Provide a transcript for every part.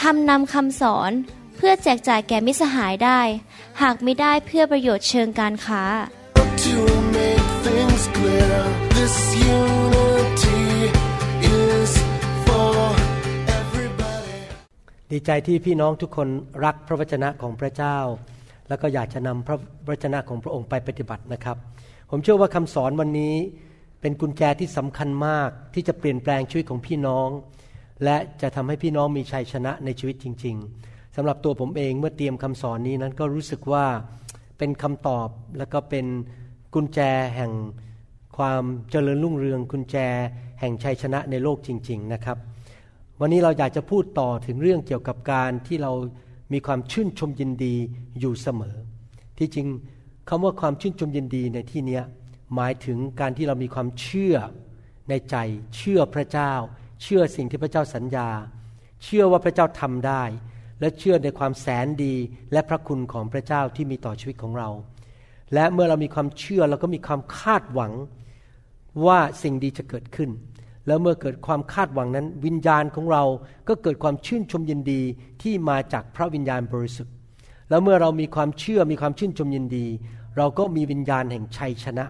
ทำนำคำสอนเพื่อแจกจ่ายแก่มิสหายได้ หากไม่ได้เพื่อประโยชน์เชิงการค้า clear, this unity is for ดีใจที่พี่น้องทุกคนรักพระวจนะของพระเจ้า แล้วก็อยากจะนำพระวจนะของพระองค์ไปปฏิบัตินะครับ ผมเชื่อว่าคำสอนวันนี้เป็นกุญแจที่สำคัญมากที่จะเปลี่ยนแปลงชีวิตของพี่น้อง และจะทำให้พี่น้องมีชัยชนะในชีวิตจริง ๆสำหรับตัวผมเองเมื่อเตรียมคำสอนนี้นั้นก็รู้สึกว่าเป็นคำตอบและก็เป็นกุญแจแห่งความเจริญรุ่งเรืองกุญแจ แห่งชัยชนะในโลกจริง ๆนะครับ วันนี้เราอยากจะพูดต่อถึงเรื่องเกี่ยวกับการที่เรามีความชื่นชมยินดีอยู่เสมอ ที่จริงคำว่าความชื่นชมยินดีในที่นี้หมายถึงการที่เรามีความเชื่อในใจ เชื่อพระเจ้า เชื่อสิ่งที่พระเจ้าสัญญา เชื่อว่าพระเจ้าทำได้ และเชื่อในความแสนดีและพระคุณของพระเจ้าที่มีต่อชีวิตของเรา และเมื่อเรามีความเชื่อเราก็มีความคาดหวังว่าสิ่งดีจะเกิดขึ้น แล้วเมื่อเกิดความคาดหวังนั้น วิญญาณของเราก็เกิดความชื่นชมยินดีที่มาจากพระวิญญาณบริสุทธิ์ แล้วเมื่อเรามีความเชื่อมีความชื่นชมยินดี เราก็มีวิญญาณแห่งชัยชนะ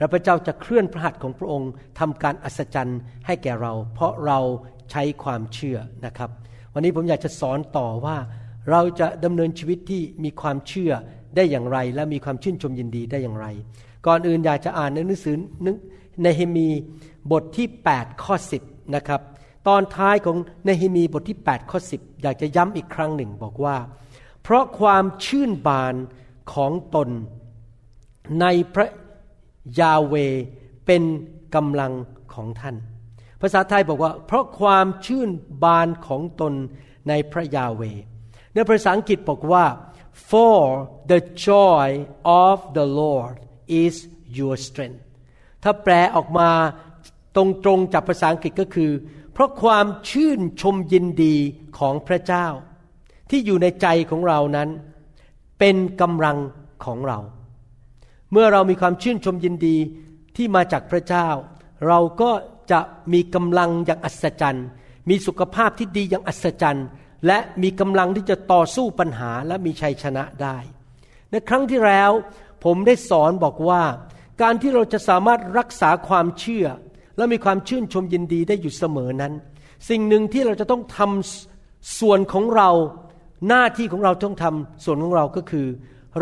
และพระเจ้าจะเคลื่อนพระหัตถ์ของพระองค์ทำการอัศจรรย์ให้แก่เรา เพราะเราใช้ความเชื่อนะครับ วันนี้ผมอยากจะสอนต่อว่า เราจะดำเนินชีวิตที่มีความเชื่อได้อย่างไร และมีความชื่นชมยินดีได้อย่างไร ก่อนอื่นอยากจะอ่านในหนังสือในเฮมีบทที่ 8 ข้อ 10 นะครับ ตอนท้ายของเนฮิมีบทที่ 8 ข้อ 10 อยากจะย้ำอีกครั้งหนึ่งบอกว่า เพราะความชื่นบานของตนในพระ ยาเวเป็นกำลังของท่าน ภาษาไทยบอกว่า เพราะความชื่นบานของตนในพระยาเวในภาษาอังกฤษบอกว่า for the joy of the Lord is your strength ถ้าแปลออกมาตรงๆจากภาษาอังกฤษก็คือ เพราะความชื่นชมยินดีของพระเจ้า ที่อยู่ในใจของเรานั้น เป็นกำลังของเรา เมื่อเรามีความชื่นชมยินดีที่มาจากพระเจ้า เราก็จะมีกำลังอย่างอัศจรรย์ มีสุขภาพที่ดีอย่างอัศจรรย์ และมีกำลังที่จะต่อสู้ปัญหาและมีชัยชนะได้ ในครั้งที่แล้วผมได้สอนบอกว่า การที่เราจะสามารถรักษาความเชื่อ และมีความชื่นชมยินดีได้อยู่เสมอนั้น สิ่งหนึ่งที่เราจะต้องทำส่วนของเราหน้าที่ของเราต้องทำส่วนของเราก็คือ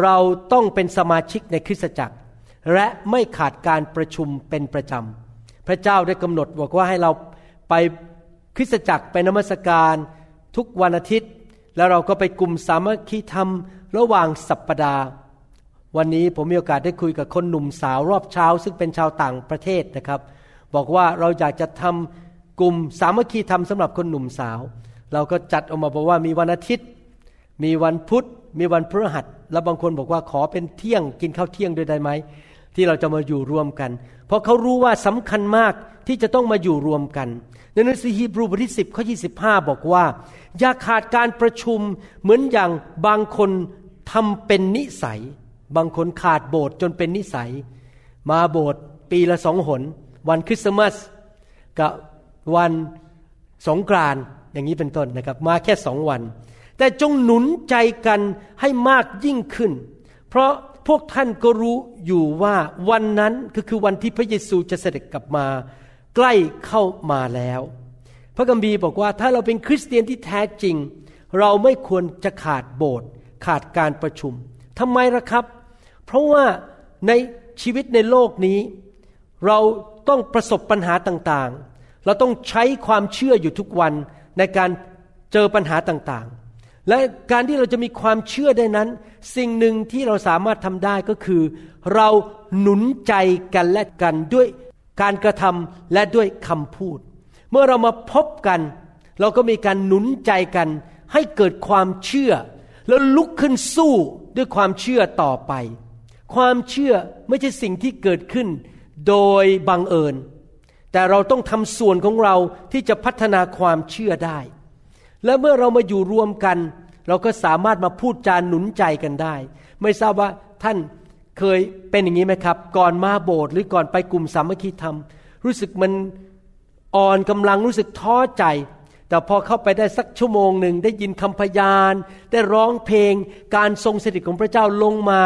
เราต้องเป็นสมาชิกในคริสตจักร และไม่ขาดการประชุมเป็นประจำ พระเจ้าได้กำหนดบอกว่าให้เราไปคริสตจักรไปนมัสการทุกวันอาทิตย์ แล้วเราก็ไปกลุ่มสามัคคีธรรมระหว่างสัปปดาห์ วันนี้ผมมีโอกาสได้คุยกับคนหนุ่มสาวรอบเช้า ซึ่งเป็นชาวต่างประเทศนะครับ บอกว่าเราอยากจะทำกลุ่มสามัคคีธรรมสำหรับคนหนุ่มสาว เราก็จัดออกมาบอกว่ามีวันอาทิตย์ มีวันพุธ มีวันพฤหัสแล้วบางคนบอกว่าขอเป็นเที่ยงกินข้าวเที่ยงด้วยได้ไหมที่เราจะมาอยู่รวมกัน เพราะเขารู้ว่าสำคัญมากที่จะต้องมาอยู่รวมกัน ในหนังสือฮีบรูบทที่10ข้อ25บห้าบอกว่า อย่าขาดการประชุมเหมือนอย่างบางคนทำเป็นนิสัย บางคนขาดโบสถ์จนเป็นนิสัย มาโบสถ์ปีละสองหน วันคริสต์มาสกับวันสงกรานอย่างนี้เป็นต้นนะครับ มาแค่สองวัน แต่จงหนุนใจกันให้มากยิ่งขึ้น เพราะพวกท่านก็รู้อยู่ว่าวันนั้นก็คือวันที่พระเยซูจะเสด็จกลับมา ใกล้เข้ามาแล้ว พระกัมภีบอกว่าถ้าเราเป็นคริสเตียนที่แท้จริง เราไม่ควรจะขาดโบสถ์ขาดการประชุมทำไมล่ะครับ เพราะว่าในชีวิตในโลกนี้ เราต้องประสบปัญหาต่างๆ เราต้องใช้ความเชื่ออยู่ทุกวันในการเจอปัญหาต่าง และการที่เราจะมีความเชื่อได้นั้น สิ่งหนึ่งที่เราสามารถทำได้ก็คือ เราหนุนใจกันและกันด้วยการกระทำและด้วยคำพูด เมื่อเรามาพบกัน เราก็มีการหนุนใจกัน ให้เกิดความเชื่อ แล้วลุกขึ้นสู้ด้วยความเชื่อต่อไป ความเชื่อไม่ใช่สิ่งที่เกิดขึ้น โดยบังเอิญ แต่เราต้องทำส่วนของเราที่จะพัฒนาความเชื่อได้ และเมื่อเรามาอยู่รวมกัน เราก็สามารถมาพูดจาหนุนใจกันได้ ไม่ทราบว่าท่านเคยเป็นอย่างนี้ไหมครับ ก่อนมาโบสถ์หรือก่อนไปกลุ่มสามัคคีธรรม รู้สึกมันอ่อนกำลังรู้สึกท้อใจ แต่พอเข้าไปได้สักชั่วโมงหนึ่งได้ยินคำพยาน ได้ร้องเพลง การทรงสถิตของพระเจ้าลงมา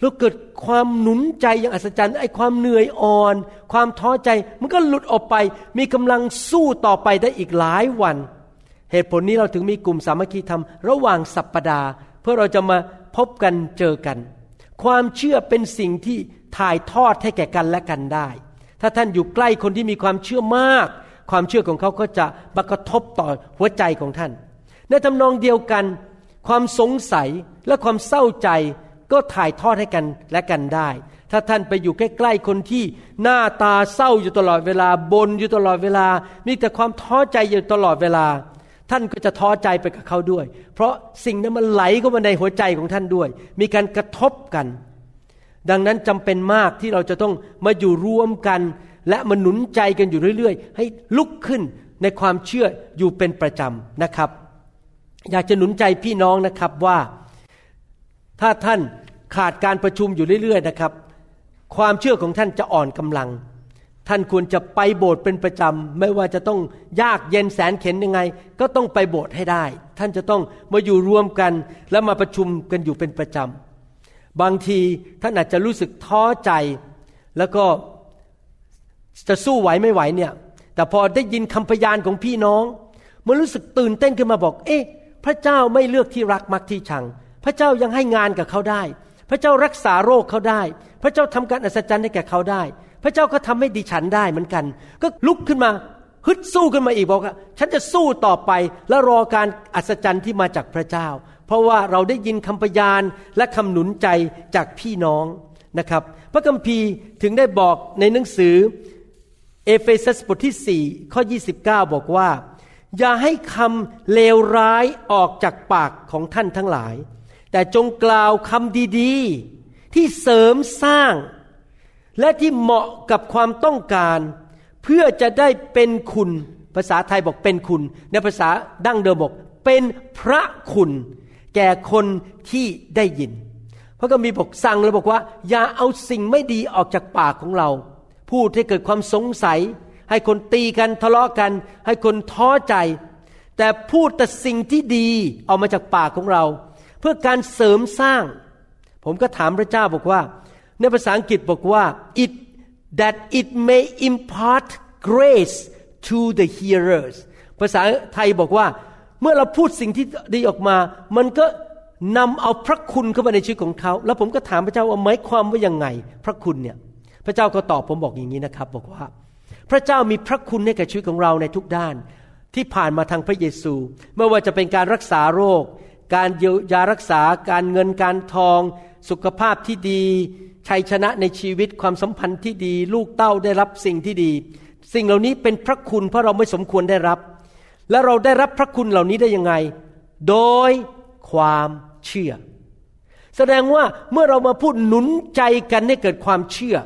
แล้วเกิดความหนุนใจอย่างอัศจรรย์ไอ้ความเหนื่อยอ่อน ความท้อใจมันก็หลุดออกไป มีกำลังสู้ต่อไปได้อีกหลายวัน เหตุผลนี้เราถึงมีกลุ่มสามัคคีธรรมระหว่างสัปปดาห์ เพื่อเราจะมาพบกันเจอกัน ความเชื่อเป็นสิ่งที่ถ่ายทอดให้แก่กันและกันได้ ถ้าท่านอยู่ใกล้คนที่มีความเชื่อมาก ความเชื่อของเขาก็จะมากระทบต่อหัวใจของท่าน ในทำนองเดียวกัน ความสงสัยและความเศร้าใจก็ถ่ายทอดให้กันและกันได้ ถ้าท่านไปอยู่ใกล้ๆคนที่หน้าตาเศร้าอยู่ตลอดเวลาบนอยู่ตลอดเวลา มีแต่ความท้อใจอยู่ตลอดเวลา ท่านก็จะท้อใจไปกับเขาด้วย เพราะสิ่งนั้นมันไหลเข้ามาในหัวใจของท่านด้วย มีการกระทบกัน ดังนั้นจำเป็นมากที่เราจะต้องมาอยู่รวมกัน และมาหนุนใจกันอยู่เรื่อย ๆ ให้ลุกขึ้นในความเชื่ออยู่เป็นประจำนะครับ อยากจะหนุนใจพี่น้องนะครับว่า ถ้าท่านขาดการประชุมอยู่เรื่อย ๆ นะครับ ความเชื่อของท่านจะอ่อนกำลัง ท่านควรจะไปโบสถ์เป็นประจำ ไม่ว่าจะต้องยากเย็นแสนเข็นยังไง ก็ต้องไปโบสถ์ให้ได้ ท่านจะต้องมาอยู่รวมกัน แล้วมาประชุมกันอยู่เป็นประจำ บางทีท่านอาจจะรู้สึกท้อใจ แล้วก็จะสู้ไหวไม่ไหวเนี่ย แต่พอได้ยินคำพยานของพี่น้อง มันรู้สึกตื่นเต้นขึ้นมาบอก เอ๊ะ พระเจ้าไม่เลือกที่รักมักที่ชัง พระเจ้ายังให้งานกับเขาได้ พระเจ้ารักษาโรคเขาได้ พระเจ้าทำการอัศจรรย์ให้แก่เขาได้ พระเจ้าก็ทำให้ดิฉันได้เหมือนกัน ก็ลุกขึ้นมาฮึดสู้ขึ้นมาอีกบอกว่าฉันจะสู้ต่อไปและรอการอัศจรรย์ที่มาจากพระเจ้า เพราะว่าเราได้ยินคำพยานและคำหนุนใจจากพี่น้องนะครับ พระคัมภีร์ถึงได้บอกในหนังสือ เอเฟซัสบทที่ 4 ข้อ 29 บอกว่า อย่าให้คำเลวร้ายออกจากปากของท่านทั้งหลาย แต่จงกล่าวคำดีๆ ที่เสริมสร้าง และที่เหมาะกับความต้องการ เพื่อจะได้เป็นคุณ ภาษาไทยบอกเป็นคุณ ในภาษาดั้งเดิมบอกเป็นพระคุณ แก่คนที่ได้ยิน พระก็มีบอกสั่งเลยบอกว่า อย่าเอาสิ่งไม่ดีออกจากปากของเรา พูดให้เกิดความสงสัย ให้คนตีกันทะเลาะกัน ให้คนท้อใจ แต่พูดแต่สิ่งที่ดีออกมาจากปากของเรา เพื่อการเสริมสร้าง ผมก็ถามพระเจ้าบอกว่า ในภาษาอังกฤษบอกว่า it that it may impart grace to the hearers ภาษาไทยบอกว่า เมื่อเราพูดสิ่งที่ดีออกมา มันก็นำเอาพระคุณเข้ามาในชีวิตของเขา แล้วผมก็ถามพระเจ้าว่าหมายความว่ายังไง พระคุณเนี่ย พระเจ้าก็ตอบผมบอกอย่างนี้นะครับ บอกว่า พระเจ้ามีพระคุณให้แก่ชีวิตของเราในทุกด้าน ที่ผ่านมาทางพระเยซูไม่ว่าจะเป็นการรักษาโรค การเยียวยารักษา การเงินการทอง สุขภาพที่ดี ชัยชนะในชีวิตความสัมพันธ์ที่ดี ลูกเต้าได้รับสิ่งที่ดี สิ่งเหล่านี้เป็นพระคุณเพราะเราไม่สมควรได้รับ และเราได้รับพระคุณเหล่านี้ได้ยังไง โดยความเชื่อ แสดงว่าเมื่อเรามาพูดหนุนใจกันให้เกิดความเชื่อ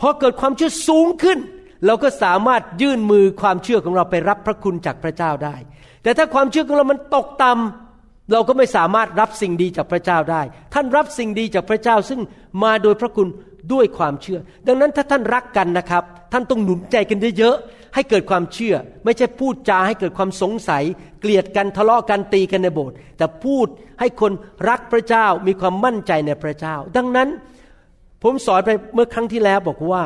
พอเกิดความเชื่อสูงขึ้น เราก็สามารถยื่นมือความเชื่อของเราไปรับพระคุณจากพระเจ้าได้ แต่ถ้าความเชื่อของเรามันตกต่ำ เราก็ไม่สามารถรับสิ่งดีจากพระเจ้าได้ ท่านรับสิ่งดีจากพระเจ้าซึ่งมาโดยพระคุณด้วยความเชื่อ ดังนั้นถ้าท่านรักกันนะครับ ท่านต้องหนุนใจกันเยอะๆให้เกิดความเชื่อ ไม่ใช่พูดจาให้เกิดความสงสัย เกลียดกันทะเลาะกันตีกันในโบสถ์แต่พูดให้คนรักพระเจ้ามีความมั่นใจในพระเจ้า ดังนั้นผมสอนไปเมื่อครั้งที่แล้วบอกว่า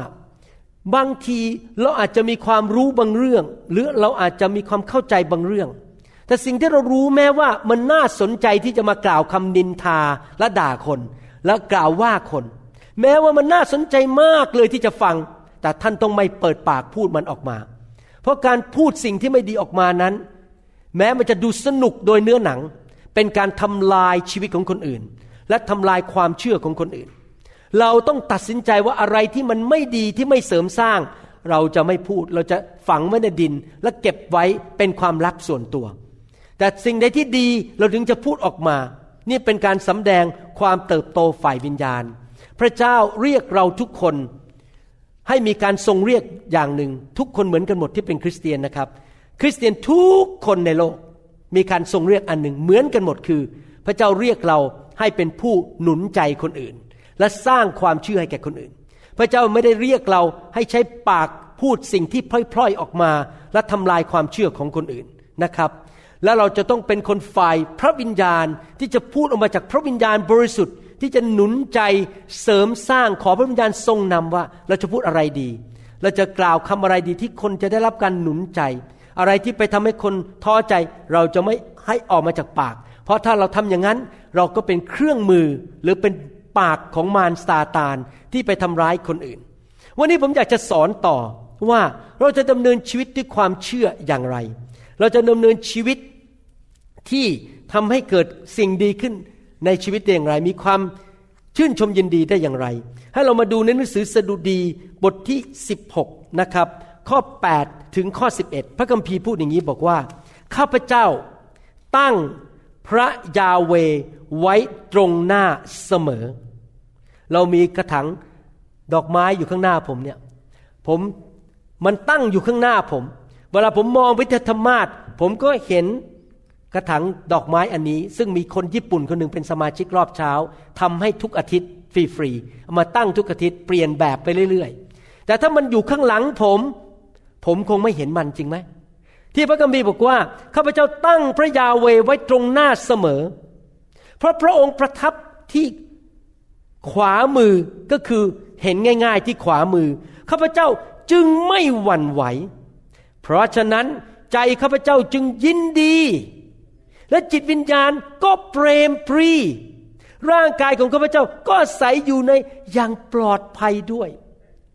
บางทีเราอาจจะมีความรู้บางเรื่อง หรือเราอาจจะมีความเข้าใจบางเรื่อง แต่สิ่งที่เรารู้แม้ว่ามันน่าสนใจที่จะมากล่าวคำนินทาและด่าคน และกล่าวว่าคน แม้ว่ามันน่าสนใจมากเลยที่จะฟัง แต่ท่านต้องไม่เปิดปากพูดมันออกมา เพราะการพูดสิ่งที่ไม่ดีออกมานั้น แม้มันจะดูสนุกโดยเนื้อหนัง เป็นการทำลายชีวิตของคนอื่น และทำลายความเชื่อของคนอื่น เราต้องตัดสินใจว่าอะไรที่มันไม่ดีที่ไม่เสริมสร้าง เราจะไม่พูดเราจะฝังไว้ในดิน และเก็บไว้เป็นความลับส่วนตัว แต่สิ่งใดที่ดีเราถึงจะพูดออกมา นี่เป็นการสำแดงความเติบโตฝ่ายวิญญาณ พระเจ้าเรียกเราทุกคนให้มีการทรงเรียกอย่างหนึ่ง ทุกคนเหมือนกันหมดที่เป็นคริสเตียนนะครับ คริสเตียนทุกคนในโลก มีการทรงเรียกอันหนึ่งเหมือนกันหมดคือ พระเจ้าเรียกเราให้เป็นผู้หนุนใจคนอื่น และสร้างความเชื่อให้แก่คนอื่น พระเจ้าไม่ได้เรียกเราให้ใช้ปากพูดสิ่งที่พล่อยๆออกมา และทำลายความเชื่อของคนอื่นนะครับ แล้วเราจะต้องเป็นคนฝ่ายพระวิญญาณที่จะพูดออกมาจากพระวิญญาณบริสุทธิ์ ที่จะหนุนใจเสริมสร้างขอพระวิญญาณทรงนำว่า เราจะพูดอะไรดี เราจะกล่าวคำอะไรดีที่คนจะได้รับการหนุนใจ อะไรที่ไปทำให้คนท้อใจ เราจะไม่ให้ออกมาจากปาก เพราะถ้าเราทำอย่างนั้น เราก็เป็นเครื่องมือหรือเป็นปากของมารซาตานที่ไปทำร้ายคนอื่น วันนี้ผมอยากจะสอนต่อว่าเราจะดำเนินชีวิตด้วยความเชื่ออย่างไร เราจะดำเนินชีวิตที่ทำให้เกิดสิ่งดีขึ้นในชีวิตได้อย่างไร มีความชื่นชมยินดีได้อย่างไร ให้เรามาดูในหนังสือสดุดีบทที่ 16 นะครับ ข้อ 8 ถึงข้อ 11 พระคัมภีร์พูดอย่างนี้บอกว่า ข้าพเจ้าตั้งพระยาเวไว้ตรงหน้าเสมอ เรามีกระถางดอกไม้อยู่ข้างหน้าผมเนี่ยผมมันตั้งอยู่ข้างหน้าผม เวลาผมมองไปที่ธรรมาสผมก็เห็นกระถางดอกไม้อันนี้ ซึ่งมีคนญี่ปุ่นคนหนึ่งเป็นสมาชิกรอบเช้าทำให้ทุกอาทิตย์ฟรีๆเอามาตั้งทุกอาทิตย์เปลี่ยนแบบไปเรื่อยๆ แต่ถ้ามันอยู่ข้างหลังผม ผมคงไม่เห็นมันจริงไหมที่พระคัมภีร์บอกว่าข้าพเจ้าตั้งพระยาเวไว้ตรงหน้าเสมอ เพราะพระองค์ประทับที่ขวามือก็คือเห็นง่าย ๆ ที่ขวามือข้าพเจ้าจึงไม่หวั่นไหว เพราะฉะนั้นใจข้าพเจ้าจึงยินดี และจิตวิญญาณก็เปรมปรี ร่างกายของข้าพเจ้าก็อาศัยอยู่ในอย่างปลอดภัยด้วย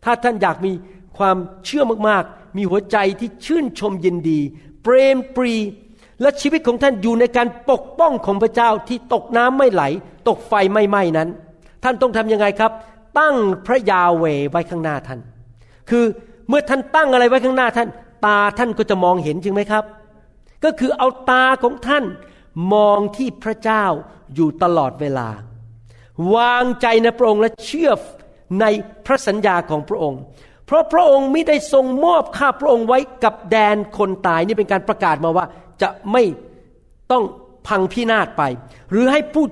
ถ้าท่านอยากมีความเชื่อมากๆ มีหัวใจที่ชื่นชมยินดี เปรมปรี และชีวิตของท่านอยู่ในการปกป้องของพระเจ้าที่ตกน้ำไม่ไหล ตกไฟไม่ไหม้นั้น ท่านต้องทำยังไงครับ ตั้งพระยาเวไว้ข้างหน้าท่าน คือเมื่อท่านตั้งอะไรไว้ข้างหน้าท่าน ตาท่านก็จะมองเห็นจริงไหมครับ ก็คือเอาตาของท่านมองที่พระเจ้าอยู่ตลอดเวลา วางใจในพระองค์และเชื่อในพระสัญญาของพระองค์ เพราะพระองค์ไม่ได้ทรงมอบข้าพระองค์ไว้กับแดนคนตายนี่เป็นการประกาศมาว่า จะไม่ต้องพังพินาศไป หรือให้ผู้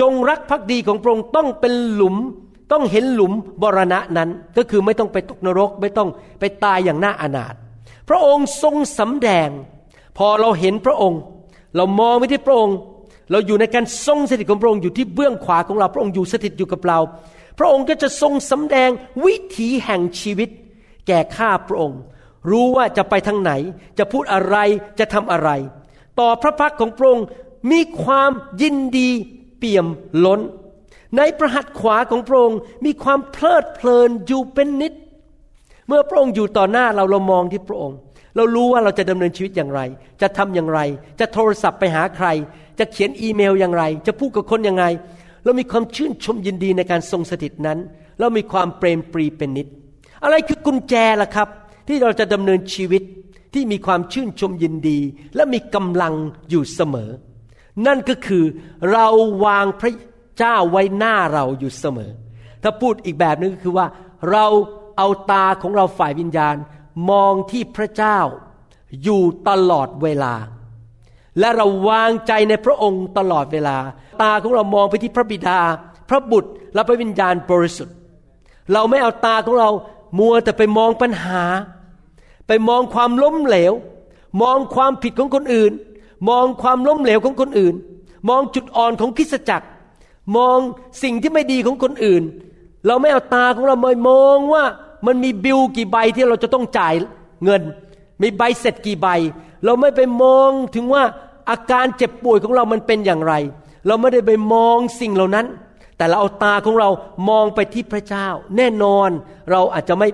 จงรักภักดีของพระองค์ต้องเป็นหลุมต้องเห็นหลุมบรณะนั้นก็คือไม่ต้องไปตกนรก ไม่ต้องไปตายอย่างน่าอนาถ พระองค์ทรงสำแดง พอเราเห็นพระองค์ เรามองไปที่พระองค์ เราอยู่ในการทรงสถิตของพระองค์อยู่ที่เบื้องขวาของเราพระองค์อยู่สถิตอยู่กับเรา พระองค์ก็จะทรงสำแดงวิถีแห่งชีวิต แก่ข้าพระองค์ รู้ว่าจะไปทางไหน จะพูดอะไรจะทำอะไร ต่อพระพักของพระองค์มีความยินดีเปี่ยมล้น ในประหัตขวาของพระองค์มีความเพลิดเพลินอยู่เป็นนิด เมื่อพระองค์อยู่ต่อหน้าเราเรามองที่พระองค์ เรารู้ว่าเราจะดำเนินชีวิตอย่างไร จะทำอย่างไร จะโทรศัพท์ไปหาใคร จะเขียนอีเมลอย่างไร จะพูดกับคนยังไงเรามีความชื่นชมยินดีในการทรงสถิตนั้น เรามีความเปรมปรีเป็นนิด อะไรคือกุญแจล่ะครับ ที่เราจะดำเนินชีวิตที่มีความชื่นชมยินดี และมีกำลังอยู่เสมอ นั่นก็คือเราวางพระเจ้าไว้หน้าเราอยู่เสมอ ถ้าพูดอีกแบบนึงก็คือว่าเรา เอาตาของเราฝ่ายวิญญาณมองที่พระเจ้าอยู่ตลอดเวลา และเราวางใจในพระองค์ตลอดเวลา ตาของเรามองไปที่พระบิดา พระบุตรและพระวิญญาณบริสุทธิ์ เราไม่เอาตาของเรามัวแต่ไปมองปัญหา ไปมองความล้มเหลว มองความผิดของคนอื่น มองความล้มเหลวของคนอื่น มองจุดอ่อนของคริสจักร มองสิ่งที่ไม่ดีของคนอื่น เราไม่เอาตาของเรามามองว่ามันมีบิลกี่ใบที่เราจะต้องจ่ายเงิน มีใบเสร็จกี่ใบ เราไม่ไปมองถึงว่าอาการเจ็บป่วยของเรามันเป็นอย่างไร เราไม่ได้ไปมองสิ่งเหล่านั้น แต่เราเอาตาของเรามองไปที่พระเจ้า แน่นอนเราอาจจะไม่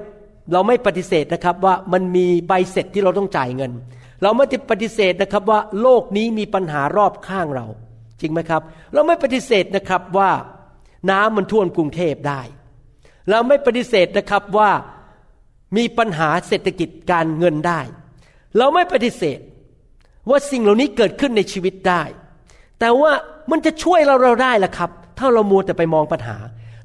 เราไม่ปฏิเสธนะครับว่ามันมีใบเสร็จที่เราต้องจ่ายเงิน เราไม่ได้ปฏิเสธนะครับว่าโลกนี้มีปัญหารอบข้างเรา จริงไหมครับ เราไม่ปฏิเสธนะครับว่าน้ำมันท่วมกรุงเทพได้ เราไม่ปฏิเสธนะครับว่ามีปัญหาเศรษฐกิจการเงินได้ เราไม่ปฏิเสธ ว่าสิ่งเหล่านี้เกิดขึ้นในชีวิตได้ แต่ว่ามันจะช่วยเราเราได้ล่ะครับ ถ้าเรามัวแต่ไปมองปัญหา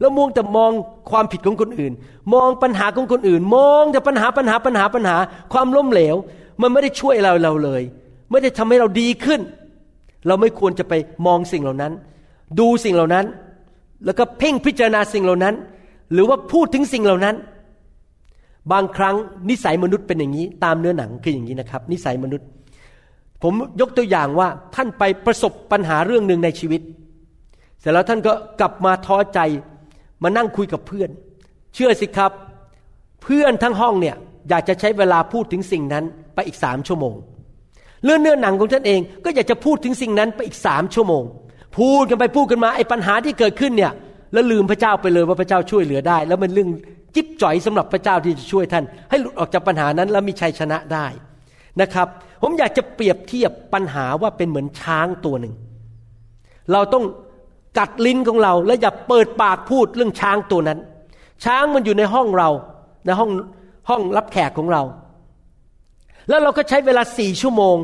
เรามองแต่มองความผิดของคนอื่น มองปัญหาของคนอื่น มองแต่ปัญหาปัญหาปัญหาปัญหา ความล้มเหลว มันไม่ได้ช่วยเราเราเลย ไม่ได้ทำให้เราดีขึ้น เราไม่ควรจะไปมองสิ่งเหล่านั้น ดูสิ่งเหล่านั้น แล้วก็เพ่งพิจารณาสิ่งเหล่านั้น หรือว่าพูดถึงสิ่งเหล่านั้น บางครั้งนิสัยมนุษย์เป็นอย่างนี้ ตามเนื้อหนังคืออย่างนี้นะครับ นิสัยมนุษย์ ผมยกตัวอย่างว่าท่านไปประสบปัญหาเรื่องหนึ่งในชีวิต เสร็จแล้วท่านก็กลับมาท้อใจมานั่งคุยกับเพื่อน เชื่อสิครับ เพื่อนทั้งห้องเนี่ยอยากจะใช้เวลาพูดถึงสิ่งนั้นไปอีกสามชั่วโมงเรื่องเนื้อหนังของท่านเองก็อยากจะพูดถึงสิ่งนั้นไปอีกสามชั่วโมง พูดกันไปพูดกันมาไอ้ปัญหาที่เกิดขึ้นเนี่ย แล้วลืมพระเจ้าไปเลยว่าพระเจ้าช่วยเหลือได้ แล้วมันเรื่องจิ๊บจ่อยสำหรับพระเจ้าที่จะช่วยท่าน ให้หลุดออกจากปัญหานั้นแล้วมีชัยชนะได้นะครับ ผมอยากจะเปรียบเทียบปัญหาว่าเป็นเหมือนช้างตัวหนึ่ง เราต้องกัดลิ้นของเราแล้วอย่าเปิดปากพูดเรื่องช้างตัวนั้น ช้างมันอยู่ในห้องเราในห้องห้องรับแขกของเรา แล้วเราก็ใช้เวลาสี่ชั่วโมง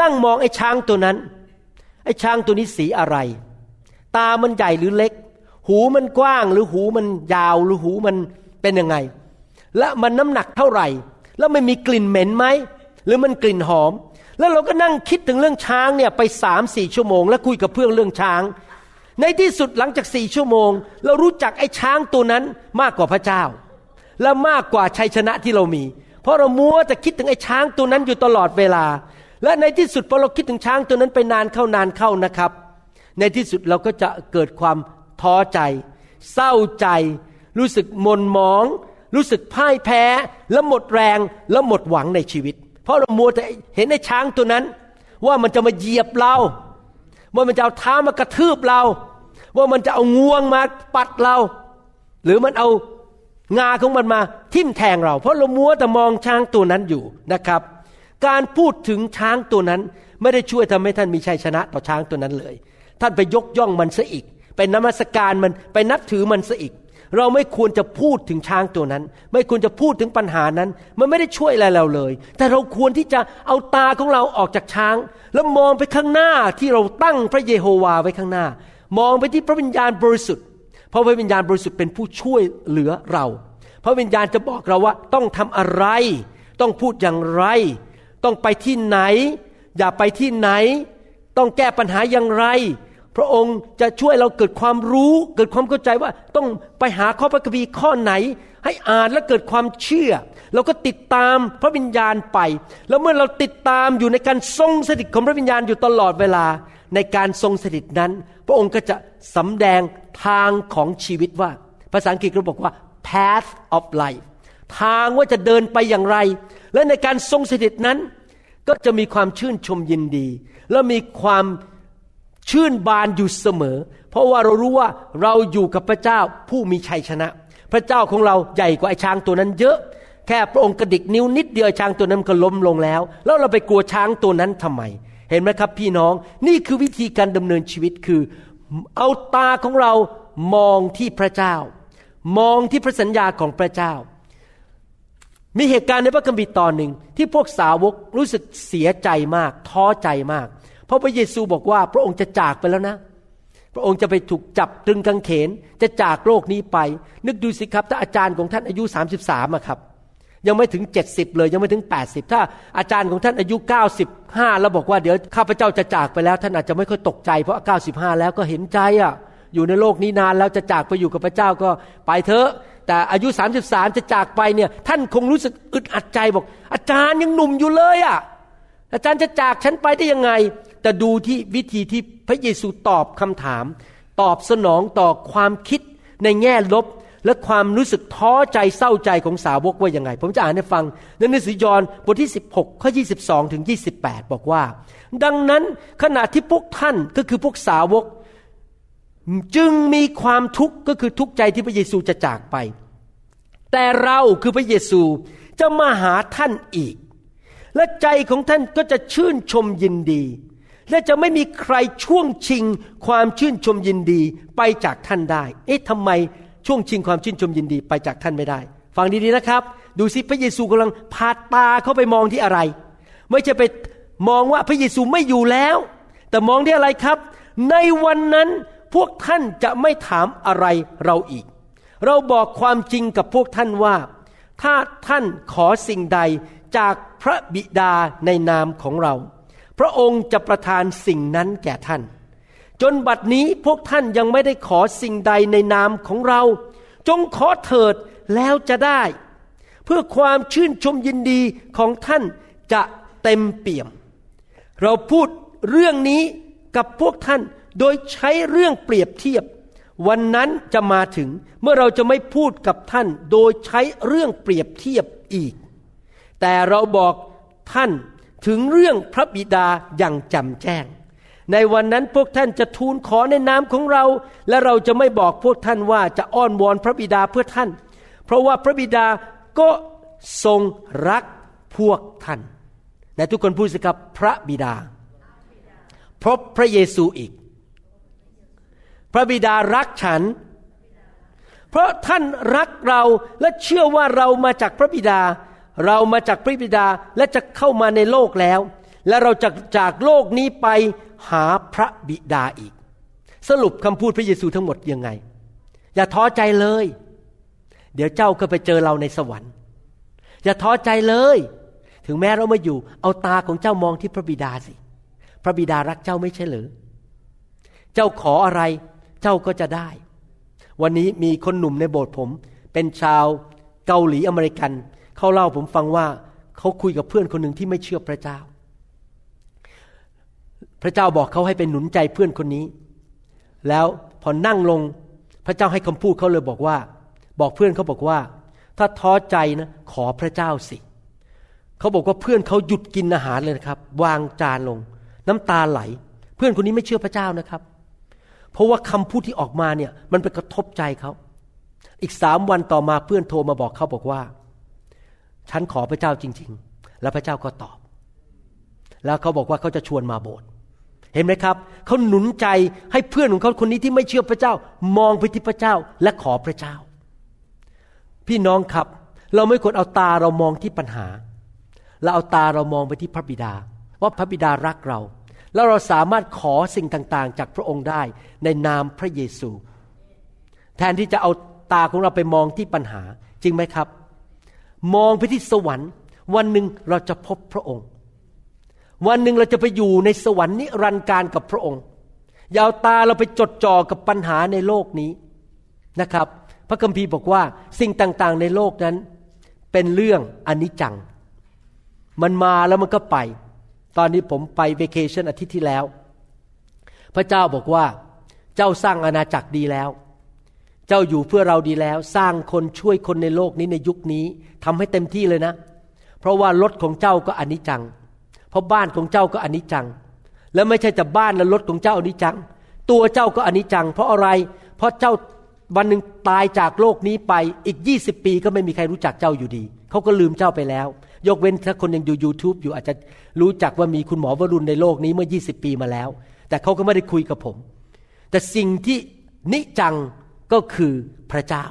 นั่งมองไอ้ช้างตัวนั้น ไอ้ช้างตัวนี้สีอะไร ตามันใหญ่หรือเล็ก หูมันกว้างหรือหูมันยาวหรือหูมันเป็นยังไง และมันน้ำหนักเท่าไหร่ แล้วมันมีกลิ่นเหม็นไหม หรือมันกลิ่นหอม แล้วเราก็นั่งคิดถึงเรื่องช้างเนี่ยไปสามสี่ชั่วโมง แล้วคุยกับเพื่อนเรื่องช้าง ในที่สุดหลังจากสี่ชั่วโมง เรารู้จักไอ้ช้างตัวนั้นมากกว่าพระเจ้า และมากกว่าชัยชนะที่เรามี เพราะเรามัวจะคิดถึงไอ้ช้างตัวนั้นอยู่ตลอดเวลา และในที่สุดพอเราคิดถึงช้างตัวนั้นไปนานเข้านานเข้านะครับ ในที่สุดเราก็จะเกิดความ ท้อใจ เศร้าใจ รู้สึกหมนหมอง รู้สึกพ่ายแพ้ และหมดแรงและหมดหวังในชีวิต เพราะเรามัวแต่เห็นไอ้ช้างตัวนั้น ว่ามันจะมาเหยียบเรา ว่ามันจะเอาเท้ามากระทืบเรา ว่ามันจะเอางวงมาปัดเรา หรือมันเอางาของมันมาทิ่มแทงเรา เพราะเรามัวแต่มองช้างตัวนั้นอยู่นะครับ การพูดถึงช้างตัวนั้นไม่ได้ช่วยทำให้ท่านมีชัยชนะต่อช้างตัวนั้นเลย ท่านไปยกย่องมันซะอีก ไปนมัสการมันไปนับถือมันซะอีก เราไม่ควรจะพูดถึงช้างตัวนั้น ไม่ควรจะพูดถึงปัญหานั้น มันไม่ได้ช่วยอะไรเราเลย แต่เราควรที่จะเอาตาของเราออกจากช้าง แล้วมองไปข้างหน้าที่เราตั้งพระเยโฮวาไว้ข้างหน้า มองไปที่พระวิญญาณบริสุทธิ์เพราะพระวิญญาณบริสุทธิ์เป็นผู้ช่วยเหลือเรา พระวิญญาณจะบอกเราว่าต้องทำอะไร ต้องพูดอย่างไร ต้องไปที่ไหน อย่าไปที่ไหน ต้องแก้ปัญหาอย่างไร พระองค์จะช่วยเราเกิดความรู้ เกิดความเข้าใจว่าต้องไปหาข้อพระคัมภีร์ข้อไหน ให้อ่านและเกิดความเชื่อ เราก็ติดตามพระวิญญาณไป แล้วเมื่อเราติดตามอยู่ในการทรงสถิตของพระวิญญาณอยู่ตลอดเวลา ในการทรงสถิตนั้น พระองค์ก็จะสำแดงทางของชีวิตว่า ภาษาอังกฤษเขาบอกว่า path of life ทางว่าจะเดินไปอย่างไร และในการทรงสถิตนั้น ก็จะมีความชื่นชมยินดี และมีความ ชื่นบานอยู่เสมอ เพราะว่าเรารู้ว่าเราอยู่กับพระเจ้าผู้มีชัยชนะ พระเจ้าของเราใหญ่กว่าไอ้ช้างตัวนั้นเยอะ แค่พระองค์กระดิกนิ้วนิดเดียวช้างตัวนั้นก็ล้มลงแล้ว แล้วเราไปกลัวช้างตัวนั้นทำไม เห็นไหมครับพี่น้องนี่คือวิธีการดำเนินชีวิตคือ เอาตาของเรามองที่พระเจ้า มองที่พระสัญญาของพระเจ้า มีเหตุการณ์ในพระคัมภีร์ตอนหนึ่งที่พวกสาวกรู้สึกเสียใจมาก ท้อใจมาก เพราะพระเยซูบอกว่า พระองค์จะจากไปแล้วนะ พระองค์จะไปถูกจับตรึงกางเขนจะจากโลกนี้ไป นึกดูสิครับ ถ้าอาจารย์ของท่านอายุ 33อะครับ ยังไม่ถึง 70 เลยยังไม่ถึง 80 ถ้าอาจารย์ของท่านอายุ 95 แล้วบอกว่าเดี๋ยวข้าพเจ้าจะจากไปแล้วท่านอาจจะไม่ค่อยตกใจเพราะ 95 แล้วก็เห็นใจอะอยู่ในโลกนี้นานแล้วจะจากไปอยู่กับพระเจ้าก็ไปเถอะแต่อายุ 33 จะจากไปเนี่ยท่านคงรู้สึกอึดอัดใจบอก อาจารย์ยังหนุ่มอยู่เลยอะอาจารย์จะจากฉันไปได้ยังไง แต่ดูที่วิธีที่พระเยซูตอบคำถาม ตอบสนองต่อความคิดในแง่ลบ และความรู้สึกท้อใจเศร้าใจของสาวกว่ายังไง ผมจะอ่านให้ฟังในหนังสือยอห์นบทที่ 16 ข้อ 22 ถึง 28 บอกว่า ดังนั้นขณะที่พวกท่านก็คือพวกสาวก จึงมีความทุกข์ก็คือทุกข์ใจที่พระเยซูจะจากไป แต่เราคือพระเยซูจะมาหาท่านอีก และใจของท่านก็จะชื่นชมยินดี และจะไม่มีใครช่วงชิงความชื่นชมยินดีไปจากท่านได้ เอ๊ะทำไมช่วงชิงความชื่นชมยินดีไปจากท่านไม่ได้ ฟังดีๆนะครับ ดูสิพระเยซูกำลังพาตาเข้าไปมองที่อะไร ไม่ใช่ไปมองว่าพระเยซูไม่อยู่แล้ว แต่มองที่อะไรครับ ในวันนั้นพวกท่านจะไม่ถามอะไรเราอีก เราบอกความจริงกับพวกท่านว่า ถ้าท่านขอสิ่งใดจากพระบิดาในนามของเรา พระองค์จะประทานสิ่งนั้นแก่ท่าน จนบัดนี้พวกท่านยังไม่ได้ขอสิ่งใดในนามของเรา จงขอเถิดแล้วจะได้ เพื่อความชื่นชมยินดีของท่านจะเต็มเปี่ยม เราพูดเรื่องนี้กับพวกท่านโดยใช้เรื่องเปรียบเทียบ วันนั้นจะมาถึงเมื่อเราจะไม่พูดกับท่านโดยใช้เรื่องเปรียบเทียบอีก แต่เราบอกท่าน ถึงเรื่องพระบิดาอย่างจำแจ้ง ในวันนั้นพวกท่านจะทูลขอในนามของเรา และเราจะไม่บอกพวกท่านว่าจะอ้อนวอนพระบิดาเพื่อท่าน เพราะว่าพระบิดาก็ทรงรักพวกท่านและทุกคนพูดสิครับพระบิดาพราะพระเยซูอีก พระบิดารักฉัน เพราะท่านรักเราและเชื่อว่าเรามาจากพระบิดา เรามาจากพระบิดาและจะเข้ามาในโลกแล้ว และเราจะจากโลกนี้ไปหาพระบิดาอีก สรุปคำพูดพระเยซูทั้งหมดยังไง อย่าท้อใจเลย เดี๋ยวเจ้าก็ไปเจอเราในสวรรค์ อย่าท้อใจเลย ถึงแม้เราไม่อยู่ เอาตาของเจ้ามองที่พระบิดาสิ พระบิดารักเจ้าไม่ใช่หรือ เจ้าขออะไร เจ้าก็จะได้ วันนี้มีคนหนุ่มในโบสถ์ผม เป็นชาวเกาหลีอเมริกัน เขาเล่าผมฟังว่าเขาคุยกับเพื่อนคนหนึ่งที่ไม่เชื่อพระเจ้า พระเจ้าบอกเขาให้เป็นหนุนใจเพื่อนคนนี้ แล้วพอนั่งลงพระเจ้าให้คำพูดเขาเลยบอกว่า บอกเพื่อนเขาบอกว่า ถ้าท้อใจนะขอพระเจ้าสิเขาบอกว่าเพื่อนเขาหยุดกินอาหารเลยนะครับ วางจานลง น้ำตาไหล เพื่อนคนนี้ไม่เชื่อพระเจ้านะครับ เพราะว่าคำพูดที่ออกมาเนี่ยมันไปกระทบใจเขาอีกสามวันต่อมาเพื่อนโทรมาบอกเขาบอกว่า ฉันขอพระเจ้าจริง ๆ แล้วพระเจ้าก็ตอบ แล้วเขาบอกว่าเขาจะชวนมาโบสถ์เห็นไหมครับเขาหนุนใจให้เพื่อนของเขาคนนี้ที่ไม่เชื่อพระเจ้า มองไปที่พระเจ้าและขอพระเจ้า พี่น้องครับ เราไม่ควรเอาตาเรามองที่ปัญหา เราเอาตาเรามองไปที่พระบิดา ว่าพระบิดารักเรา แล้วเราสามารถขอสิ่งต่างๆ จากพระองค์ได้ในนามพระเยซู แทนที่จะเอาตาของเราไปมองที่ปัญหาจริงไหมครับ มองไปที่สวรรค์ วันหนึ่งเราจะพบพระองค์ วันหนึ่งเราจะไปอยู่ในสวรรค์นิรันดร์การกับพระองค์อย่าเอาตาเราไปจดจ่อกับปัญหาในโลกนี้นะครับ พระคัมภีร์บอกว่าสิ่งต่างๆในโลกนั้น เป็นเรื่องอนิจจัง มันมาแล้วมันก็ไป ตอนนี้ผมไปเวเคชันอาทิตย์ที่แล้ว พระเจ้าบอกว่าเจ้าสร้างอาณาจักรดีแล้ว จ้าอยู่เพื่อเราดีแล้วสร้างคนช่วยคนในโลกนี้ในยุคนี้ทำให้เต็มที่เลยนะ เพราะว่ารถของเจ้าก็อนิจจัง เพราะบ้านของเจ้าก็อนิจจัง แล้วไม่ใช่แต่บ้านและรถของเจ้าอนิจจัง ตัวเจ้าก็อนิจจัง เพราะอะไร เพราะเจ้าวันหนึ่งตายจากโลกนี้ไปอีก 20 ปีก็ไม่มีใครรู้จักเจ้าอยู่ดี เขาก็ลืมเจ้าไปแล้ว ยกเว้นถ้าคนยังดู YouTube อยู่อาจจะรู้จักว่ามีคุณหมอวรุณในโลกนี้เมื่อ 20 ปีมาแล้ว แต่เขาก็ไม่ได้คุยกับผม แต่สิ่งที่นิจัง ก็คือพระเจ้า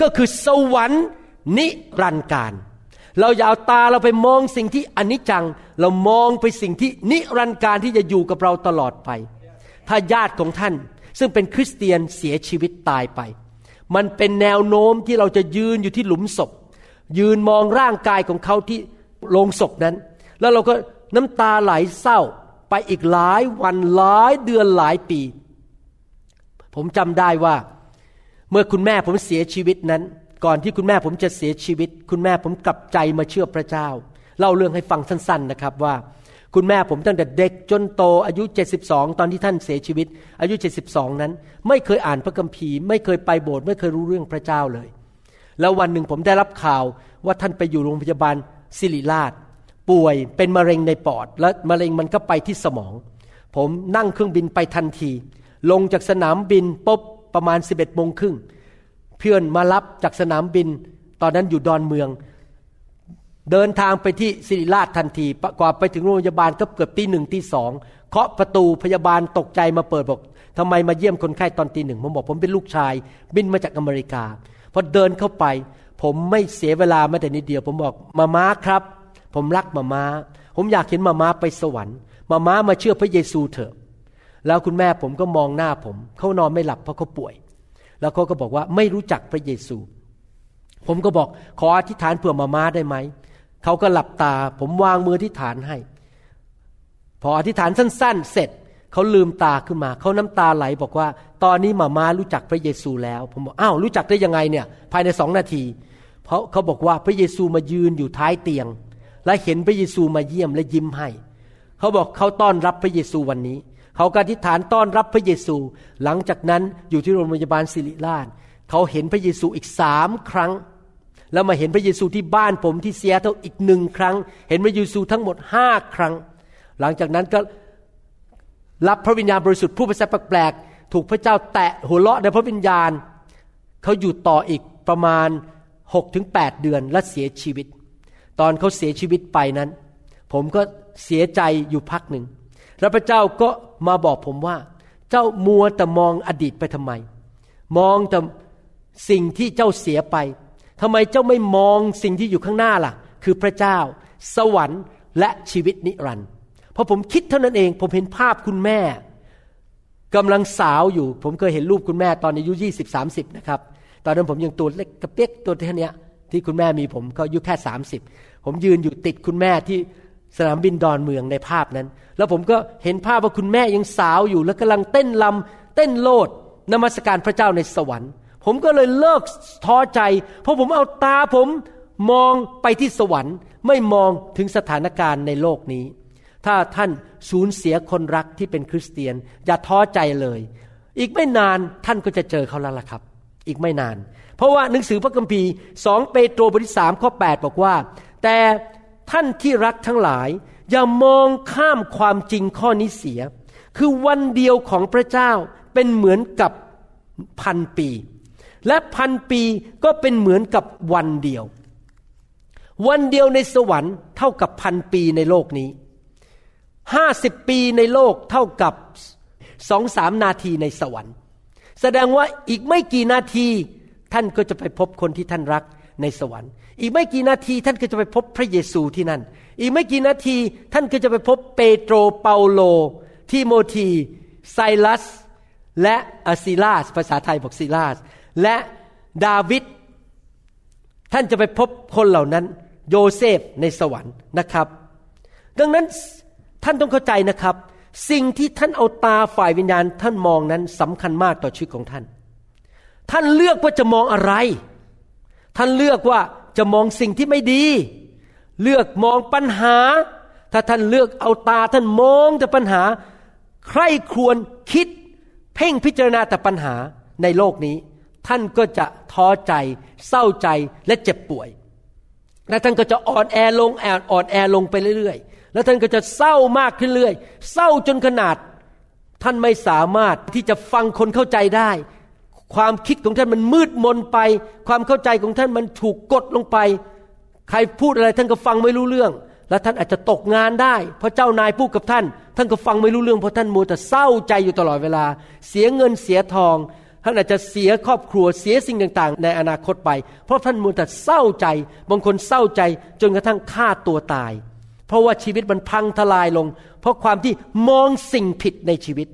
ก็คือสวรรค์นิรันดร์การ เราอย่าเอาตาเราไปมองสิ่งที่อนิจจัง เรามองไปสิ่งที่นิรันดร์การที่จะอยู่กับเราตลอดไป ถ้าญาติของท่านซึ่งเป็นคริสเตียนเสียชีวิตตายไป มันเป็นแนวโน้มที่เราจะยืนอยู่ที่หลุมศพ ยืนมองร่างกายของเขาที่โลงศพนั้น แล้วเราก็น้ำตาไหลเศร้าไปอีกหลายวันหลายเดือนหลายปี ผมจำได้ว่า เมื่อคุณแม่ผมเสียชีวิตนั้น ก่อนที่คุณแม่ผมจะเสียชีวิต คุณแม่ผมกลับใจมาเชื่อพระเจ้า เล่าเรื่องให้ฟังสั้น ๆนะครับว่า คุณแม่ผมตั้งแต่เด็กจนโตอายุ 72 ตอนที่ท่านเสียชีวิต อายุ 72 นั้น ไม่เคยอ่านพระคัมภีร์ ไม่เคยไปโบสถ์ไม่เคยรู้เรื่องพระเจ้าเลย แล้ววันหนึ่งผมได้รับข่าวว่าท่านไปอยู่โรงพยาบาลศิริราช ป่วยเป็นมะเร็งในปอด และมะเร็งมันก็ไปที่สมอง ผมนั่งเครื่องบินไปทันที ลงจากสนามบินปุ๊บ ประมาณ 11โมงครึ่งเพื่อนมารับจากสนามบิน ตอนนั้นอยู่ดอนเมือง เดินทางไปที่ศิริราชทันทีกว่าไปถึงโรงพยาบาลก็เกือบตีหนึ่งตีสองเคาะประตูพยาบาลตกใจมาเปิดบอกทำไมมาเยี่ยมคนไข้ตอนตีหนึ่งผมบอกผมเป็นลูกชาย บินมาจากอเมริกาพอเดินเข้าไป ผมไม่เสียเวลาแม้แต่นิดเดียว ผมบอกมาม้าครับ ผมรักมาม้า ผมอยากเห็นมาม้าไปสวรรค์มาม้ามาเชื่อพระเยซูเถอะ แล้วคุณแม่ผมก็มองหน้าผม เขานอนไม่หลับเพราะเขาป่วย แล้วเขาก็บอกว่าไม่รู้จักพระเยซู ผมก็บอกขออธิษฐานเผื่อมาม้าได้ไหม เขาก็หลับตา ผมวางมืออธิษฐานให้ พออธิษฐานสั้น ๆ เสร็จเขาลืมตาขึ้นมา เขาน้ำตาไหลบอกว่า ตอนนี้มาม้ารู้จักพระเยซูแล้ว ผมบอกอ้าวรู้จักได้ยังไงเนี่ย ภายในสองนาที เพราะเขาบอกว่าพระเยซูมายืนอยู่ท้ายเตียง และเห็นพระเยซูมาเยี่ยมและยิ้มให้ เขาบอกเขาต้อนรับพระเยซูวันนี้ เขาก็อธิษฐานต้อนรับพระเยซู หลังจากนั้นอยู่ที่โรงพยาบาลศิริราช เขาเห็นพระเยซูอีกสามครั้ง แล้วมาเห็นพระเยซูที่บ้านผมที่เซียเท่าอีกหนึ่งครั้ง เห็นพระเยซูทั้งหมดห้าครั้ง หลังจากนั้นก็รับพระวิญญาณบริสุทธิ์ผู้ภาษาแปลกๆถูกพระเจ้าแตะหัวเราะในพระวิญญาณ เขาอยู่ต่ออีกประมาณ6ถึง8เดือนและเสียชีวิต ตอนเขาเสียชีวิตไปนั้น ผมก็เสียใจอยู่พักหนึ่ง แล้วพระเจ้าก็ มาบอกผมว่า เจ้ามัวแต่มองอดีตไปทำไม มองแต่สิ่งที่เจ้าเสียไปทำไมเจ้าไม่มองสิ่งที่อยู่ข้างหน้าล่ะ คือพระเจ้า สวรรค์และชีวิตนิรันดร์พอผมคิดเท่านั้นเอง ผมเห็นภาพคุณแม่กำลังสาวอยู่ ผมเคยเห็นรูปคุณแม่ตอนอายุยี่สิบสามสิบนะครับตอนนั้นผมยังตัวเล็กกระเปียกตัวแค่เนี้ที่คุณแม่มีผมก็อายุแค่สามสิบผมยืนอยู่ติดคุณแม่ที่ สนามบินดอนเมืองในภาพนั้น แล้วผมก็เห็นภาพว่าคุณแม่ยังสาวอยู่ แล้วกำลังเต้นลำเต้นโลดนมัสการพระเจ้าในสวรรค์ ผมก็เลยเลิกท้อใจ เพราะผมเอาตาผมมองไปที่สวรรค์ ไม่มองถึงสถานการณ์ในโลกนี้ ถ้าท่านสูญเสียคนรักที่เป็นคริสเตียน อย่าท้อใจเลย อีกไม่นานท่านก็จะเจอเขาแล้วล่ะครับ อีกไม่นาน เพราะว่าหนังสือพระคัมภีร์สองเปโตรบทที่สามข้อ8บอกว่า แต่ ท่านที่รักทั้งหลาย อย่ามองข้ามความจริงข้อนี้เสีย คือวันเดียวของพระเจ้าเป็นเหมือนกับพันปี และพันปีก็เป็นเหมือนกับวันเดียว วันเดียวในสวรรค์เท่ากับพันปีในโลกนี้ห้าสิบปีในโลกเท่ากับสองสามนาทีในสวรรค์ แสดงว่าอีกไม่กี่นาทีท่านก็จะไปพบคนที่ท่านรักในสวรรค์ อีกไม่กี่นาทีท่านก็จะไปพบพระเยซูที่นั่น อีกไม่กี่นาทีท่านก็จะไปพบเปโตรเปาโลทิโมธีไซลัส และอซิลาส ภาษาไทยบอกซิลาส และดาวิดท่านจะไปพบคนเหล่านั้น โยเซฟในสวรรค์นะครับ ดังนั้นท่านต้องเข้าใจนะครับ สิ่งที่ท่านเอาตาฝ่ายวิญญาณท่านมองนั้นสำคัญมากต่อชีวิตของท่าน ท่านเลือกว่าจะมองอะไร ท่านเลือกว่า จะมองสิ่งที่ไม่ดี เลือกมองปัญหา ถ้าท่านเลือกเอาตาท่านมองแต่ปัญหา ใครควรคิด เพ่งพิจารณาแต่ปัญหาในโลกนี้ ท่านก็จะท้อใจ เศร้าใจและเจ็บป่วย และท่านก็จะอ่อนแอลงแออ่อนแอลงไปเรื่อยๆ แล้วท่านก็จะเศร้ามากขึ้นเรื่อยเศร้าจนขนาด ท่านไม่สามารถที่จะฟังคนเข้าใจได้ ความคิดของท่านมันมืดมนไป ความเข้าใจของท่านมันถูกกดลงไป ใครพูดอะไรท่านก็ฟังไม่รู้เรื่อง และท่านอาจจะตกงานได้ เพราะเจ้านายพูดกับท่าน ท่านก็ฟังไม่รู้เรื่องเพราะท่านมัวแต่เศร้าใจอยู่ตลอดเวลา เสียเงินเสียทอง ท่านอาจจะเสียครอบครัวเสียสิ่งต่างๆ ในอนาคตไป เพราะท่านมัวแต่เศร้าใจ บางคนเศร้าใจจนกระทั่งฆ่าตัวตาย เพราะว่าชีวิตมันพังทลายลง เพราะความที่มองสิ่งผิดในชีวิต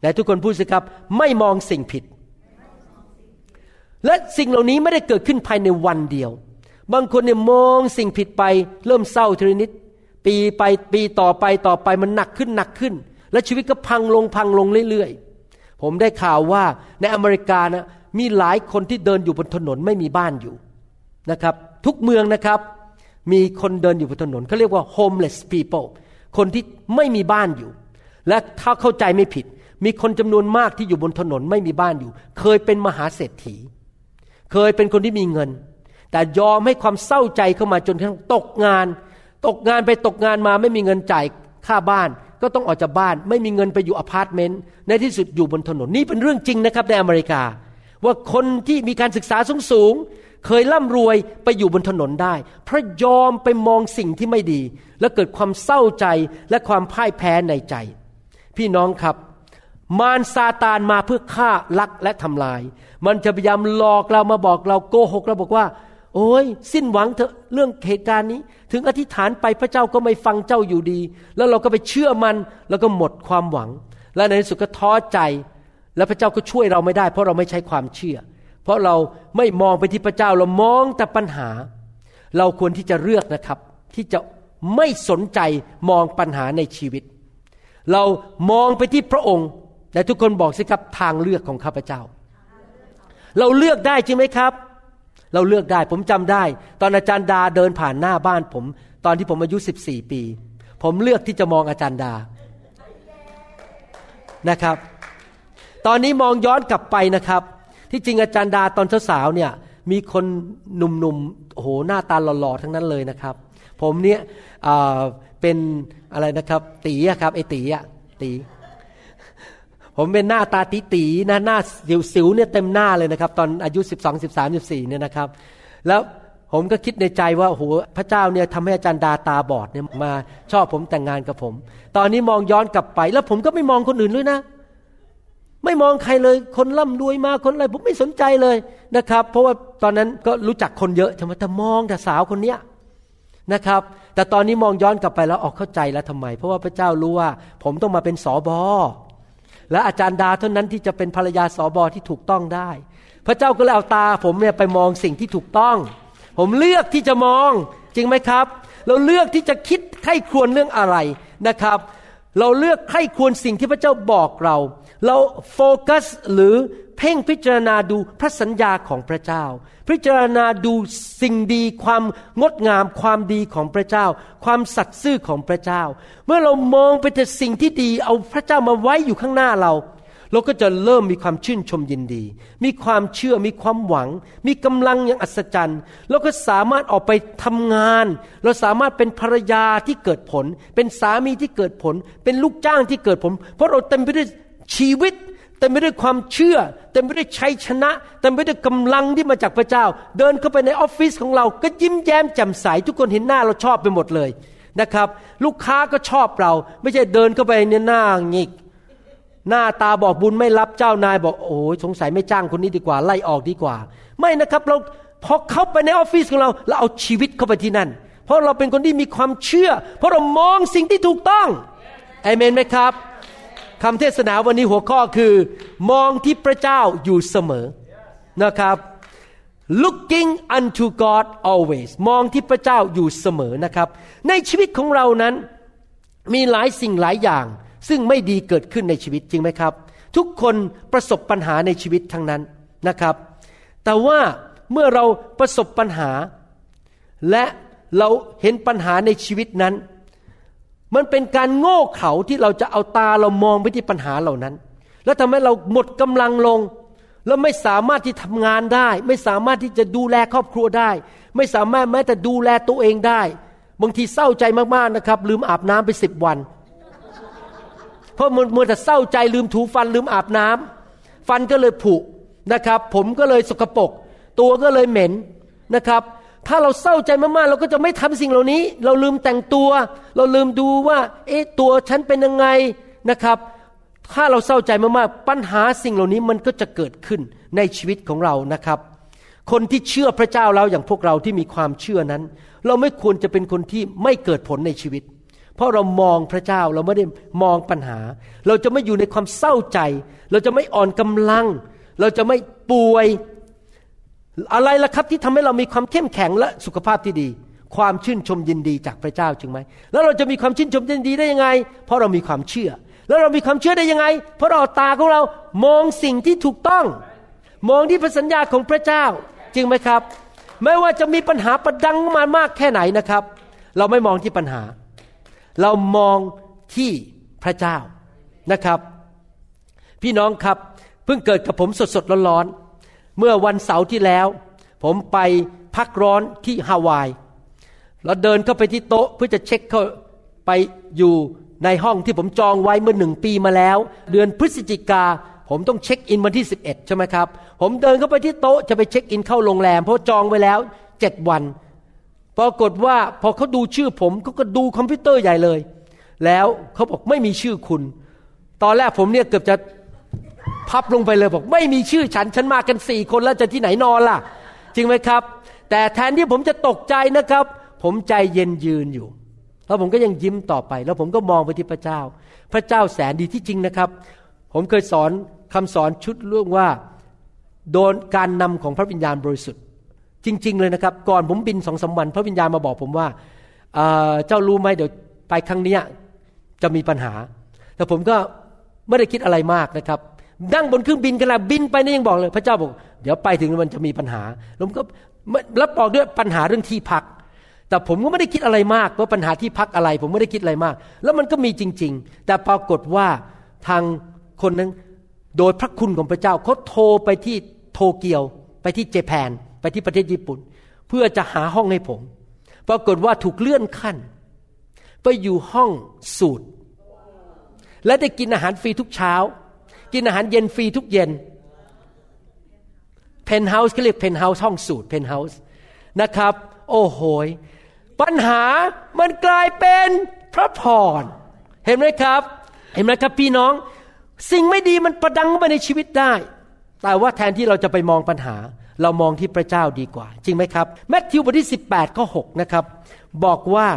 แต่ทุกคนพูดสิครับ ไม่มองสิ่งผิด และสิ่งเหล่านี้ไม่ได้เกิดขึ้นภายในวันเดียว บางคนเนี่ยมองสิ่งผิดไป เริ่มเศร้าทีนิด ปีไปปีต่อไปต่อไปมันหนักขึ้นหนักขึ้น และชีวิตก็พังลงพังลงเรื่อยๆ ผมได้ข่าวว่าในอเมริกานะมีหลายคนที่เดินอยู่บนถนนไม่มีบ้านอยู่นะครับ ทุกเมืองนะครับ มีคนเดินอยู่บนถนนเขาเรียกว่า homeless people คนที่ไม่มีบ้านอยู่ และถ้าเข้าใจไม่ผิด มีคนจำนวนมากที่อยู่บนถนนไม่มีบ้านอยู่ เคยเป็นมหาเศรษฐี เคยเป็นคนที่มีเงิน แต่ยอมให้ความเศร้าใจเข้ามาจนกระทั่งตกงาน ตกงานไปตกงานมาไม่มีเงินจ่ายค่าบ้านก็ต้องออกจากบ้าน ไม่มีเงินไปอยู่อพาร์ตเมนต์ในที่สุดอยู่บนถนนนี่เป็นเรื่องจริงนะครับในอเมริกา ว่าคนที่มีการศึกษาสูงสูงๆเคยร่ำรวยไปอยู่บนถนนได้เพราะยอมไปมองสิ่งที่ไม่ดี แล้วเกิดความเศร้าใจและความพ่ายแพ้ในใจ พี่น้องครับ มารซาตานมาเพื่อฆ่าลักและทำลาย มันจะพยายามหลอกเรามาบอกเราโกหกเราบอกว่า โอ้ย สิ้นหวังเถอะเรื่องเหตุการณ์นี้ ถึงอธิษฐานไปพระเจ้าก็ไม่ฟังเจ้าอยู่ดี แล้วเราก็ไปเชื่อมันแล้วก็หมดความหวัง และในที่สุดก็ท้อใจ แล้วพระเจ้าก็ช่วยเราไม่ได้ เพราะเราไม่ใช้ความเชื่อ เพราะเราไม่มองไปที่พระเจ้าเรามองแต่ปัญหา เราควรที่จะเลือกนะครับ ที่จะไม่สนใจมองปัญหาในชีวิต เรามองไปที่พระองค์ แต่ทุกคนบอกสิครับทางเลือกของข้าพเจ้า เราเลือกได้จริงไหมครับ เราเลือกได้ผมจำได้ ตอนอาจารย์ดาเดินผ่านหน้าบ้านผม ตอนที่ผมอายุ 14 ปี ผมเลือกที่จะมองอาจารย์ดานะครับ ตอนนี้มองย้อนกลับไปนะครับ ที่จริงอาจารย์ดาตอนสาวๆเนี่ยมีคนหนุ่มๆโอ้โหหน้าตาหล่อๆทั้งนั้นเลยนะครับ ผมเนี่ยเเป็นอะไรนะครับ ตีครับไอตีอะตี ผมเป็นหน้าตาตีตีนะหน้าสิวสิวเนี่ยเต็มหน้าเลยนะครับ ตอนอายุ 12 13 14เนี่ยนะครับ แล้วผมก็คิดในใจว่าโหพระเจ้าเนี่ยทำให้อาจารย์ดาตาบอดเนี่ยมาชอบผมแต่งงานกับผม ตอนนี้มองย้อนกลับไป แล้วผมก็ไม่มองคนอื่นด้วยนะ ไม่มองใครเลยคนร่ำรวยมาคนอะไรผมไม่สนใจเลยนะครับ เพราะว่าตอนนั้นก็รู้จักคนเยอะใช่ไหมแต่มองแต่สาวคนเนี้ยนะครับ แต่ตอนนี้มองย้อนกลับไปแล้วออกเข้าใจแล้วทำไม เพราะว่าพระเจ้ารู้ว่า ผมต้องมาเป็นสอบอ และอาจารย์ดาเท่านั้นที่จะเป็นภรรยาสอบอที่ถูกต้องได้ พระเจ้าก็เลยเอาตาผมเนี่ยไปมองสิ่งที่ถูกต้อง ผมเลือกที่จะมองจริงไหมครับ เราเลือกที่จะคิดใคร่ควรเรื่องอะไรนะครับ เราเลือกใคร่ควรสิ่งที่พระเจ้าบอกเรา เราโฟกัสหรือ เพ่งพิจารณาดูพระสัญญาของพระเจ้า พิจารณาดูสิ่งดีความงดงามความดีของพระเจ้า ความสัตย์ซื่อของพระเจ้า เมื่อเรามองไปแต่สิ่งที่ดีเอาพระเจ้ามาไว้อยู่ข้างหน้าเรา เราก็จะเริ่มมีความชื่นชมยินดี มีความเชื่อมีความหวัง มีกำลังอย่างอัศจรรย์เราก็สามารถออกไปทำงาน เราสามารถเป็นภรรยาที่เกิดผล เป็นสามีที่เกิดผล เป็นลูกจ้างที่เกิดผล เพราะเราเต็มไปด้วยชีวิต ต็มไปด้วยความเชื่อเต็มไปด้วยชัยชนะเต็มไปด้วยกำลังที่มาจากพระเจ้า เดินเข้าไปในออฟฟิศของเรา ก็ยิ้มแย้มแจ่มใสทุกคนเห็นหน้าเราชอบไปหมดเลยนะครับ ลูกค้าก็ชอบเรา ไม่ใช่เดินเข้าไปเนี่ยหน้าหงิก หน้าตาบอกบุญไม่รับเจ้านายบอกโอ้ยสงสัยไม่จ้างคนนี้ดีกว่า ไล่ออกดีกว่า ไม่นะครับเราพอเข้าไปในออฟฟิศของเรา เราเอาชีวิตเข้าไปที่นั่น เพราะเราเป็นคนที่มีความเชื่อ เพราะเรามองสิ่งที่ถูกต้องเอเมนไหมครับ คำเทศนาวันนี้หัวข้อคือ มองที่พระเจ้าอยู่เสมอนะครับ looking unto God always มองที่พระเจ้าอยู่เสมอนะครับ ในชีวิตของเรานั้นมีหลายสิ่งหลายอย่าง ซึ่งไม่ดีเกิดขึ้นในชีวิตจริงไหมครับ ทุกคนประสบปัญหาในชีวิตทั้งนั้นนะครับ แต่ว่าเมื่อเราประสบปัญหา และเราเห็นปัญหาในชีวิตนั้น มันเป็นการโง่เขลาที่เราจะเอาตาเรามองไปที่ปัญหาเหล่านั้น แล้วทำให้เราหมดกำลังลง แล้วไม่สามารถที่ทำงานได้ ไม่สามารถที่จะดูแลครอบครัวได้ ไม่สามารถแม้แต่ดูแลตัวเองได้ บางทีเศร้าใจมากๆนะครับ ลืมอาบน้ำไปสิบวัน เพราะมัวแต่เศร้าใจลืมถูฟันลืมอาบน้ำฟันก็เลยผุนะครับ ผมก็เลยสกปรกตัวก็เลยเหม็นนะครับ ถ้าเราเศร้าใจมากๆ เราก็จะไม่ทำสิ่งเหล่านี้ เราลืมแต่งตัว เราลืมดูว่า เอ๊ะตัวฉันเป็นยังไงนะครับ ถ้าเราเศร้าใจมากๆ ปัญหาสิ่งเหล่านี้มันก็จะเกิดขึ้นในชีวิตของเรานะครับ คนที่เชื่อพระเจ้าแล้วอย่างพวกเราที่มีความเชื่อนั้น เราไม่ควรจะเป็นคนที่ไม่เกิดผลในชีวิต เพราะเรามองพระเจ้าเราไม่ได้มองปัญหา เราจะไม่อยู่ในความเศร้าใจ เราจะไม่อ่อนกำลัง เราจะไม่ป่วย อะไรล่ะครับที่ทำให้เรามีความเข้มแข็งและสุขภาพที่ดี ความชื่นชมยินดีจากพระเจ้าจึงไหม แล้วเราจะมีความชื่นชมยินดีได้ยังไง เพราะเรามีความเชื่อ แล้วเรามีความเชื่อได้ยังไง เพราะเราเอาตาของเรามองสิ่งที่ถูกต้อง มองที่พระสัญญาของพระเจ้าจริงไหมครับ ไม่ว่าจะมีปัญหาประดังมามากแค่ไหนนะครับ เราไม่มองที่ปัญหา เรามองที่พระเจ้านะครับ พี่น้องครับเพิ่งเกิดกับผมสดๆร้อนๆ เมื่อวันเสาร์ที่แล้ว ผมไปพักร้อนที่ฮาวายเราเดินเข้าไปที่โต๊ะเพื่อจะเช็คเข้าไปอยู่ในห้องที่ผมจองไว้เมื่อหนึ่งปีมาแล้ว เดือนพฤศจิกา ผมต้องเช็คอินวันที่ 11 ใช่ไหมครับ ผมเดินเข้าไปที่โต๊ะจะไปเช็คอินเข้าโรงแรม เพราะจองไว้แล้วเจ็ดวันปรากฏว่าพอเขาดูชื่อผมเขาก็ดูคอมพิวเตอร์ใหญ่เลย แล้วเขาบอกไม่มีชื่อคุณ ตอนแรกผมเนี่ยเกือบจะ พับลงไปเลยบอกไม่มีชื่อฉันฉันมากันสี่คนแล้วจะที่ไหนนอนล่ะ จริงไหมครับ แต่แทนที่ผมจะตกใจนะครับ ผมใจเย็นยืนอยู่ แล้วผมก็ยังยิ้มต่อไป แล้วผมก็มองไปที่พระเจ้า พระเจ้าแสนดีที่จริงนะครับ ผมเคยสอนคำสอนชุดเรื่องว่าโดนการนำของพระวิญญาณบริสุทธิ์ จริง ๆ เลยนะครับ ก่อนผมบินสองสาวันพระวิญญาณมาบอกผมว่าเเจ้ารู้ไหมเดี๋ยวไปครั้งเนี้ยจะมีปัญหา แต่ผมก็ไม่ได้คิดอะไรมากนะครับ นั่งบนเครื่องบินขณะบินไปนี่ยังบอกเลย พระเจ้าบอก เดี๋ยวไปถึงมันจะมีปัญหาแล้วผมก็รับบอกด้วยปัญหาเรื่องที่พัก แต่ผมก็ไม่ได้คิดอะไรมากว่าปัญหาที่พักอะไร ผมไม่ได้คิดอะไรมาก แล้วมันก็มีจริง ๆ แต่ปรากฏว่าทางคนนั้นโดยพระคุณของพระเจ้าเขาโทรไปที่โตเกียว ไปที่เจแปนไปที่ประเทศญี่ปุ่น เพื่อจะหาห้องให้ผม ปรากฏว่าถูกเลื่อนขั้น ไปอยู่ห้องสูตร และได้กินอาหารฟรีทุกเช้า กินอาหารเย็นฟรีทุกเย็นเพนเฮาส์เขาเรียกเพนเฮาส์ห้องสูตรเพนเฮาส์นะครับ โอ้โหยปัญหามันกลายเป็นพระพรเห็นไหมครับ เห็นไหมครับพี่น้อง สิ่งไม่ดีมันประดังมาในชีวิตได้ แต่ว่าแทนที่เราจะไปมองปัญหา เรามองที่พระเจ้าดีกว่า จริงไหมครับแมทธิวบทที่ 18ข้อ6นะครับ บอกว่า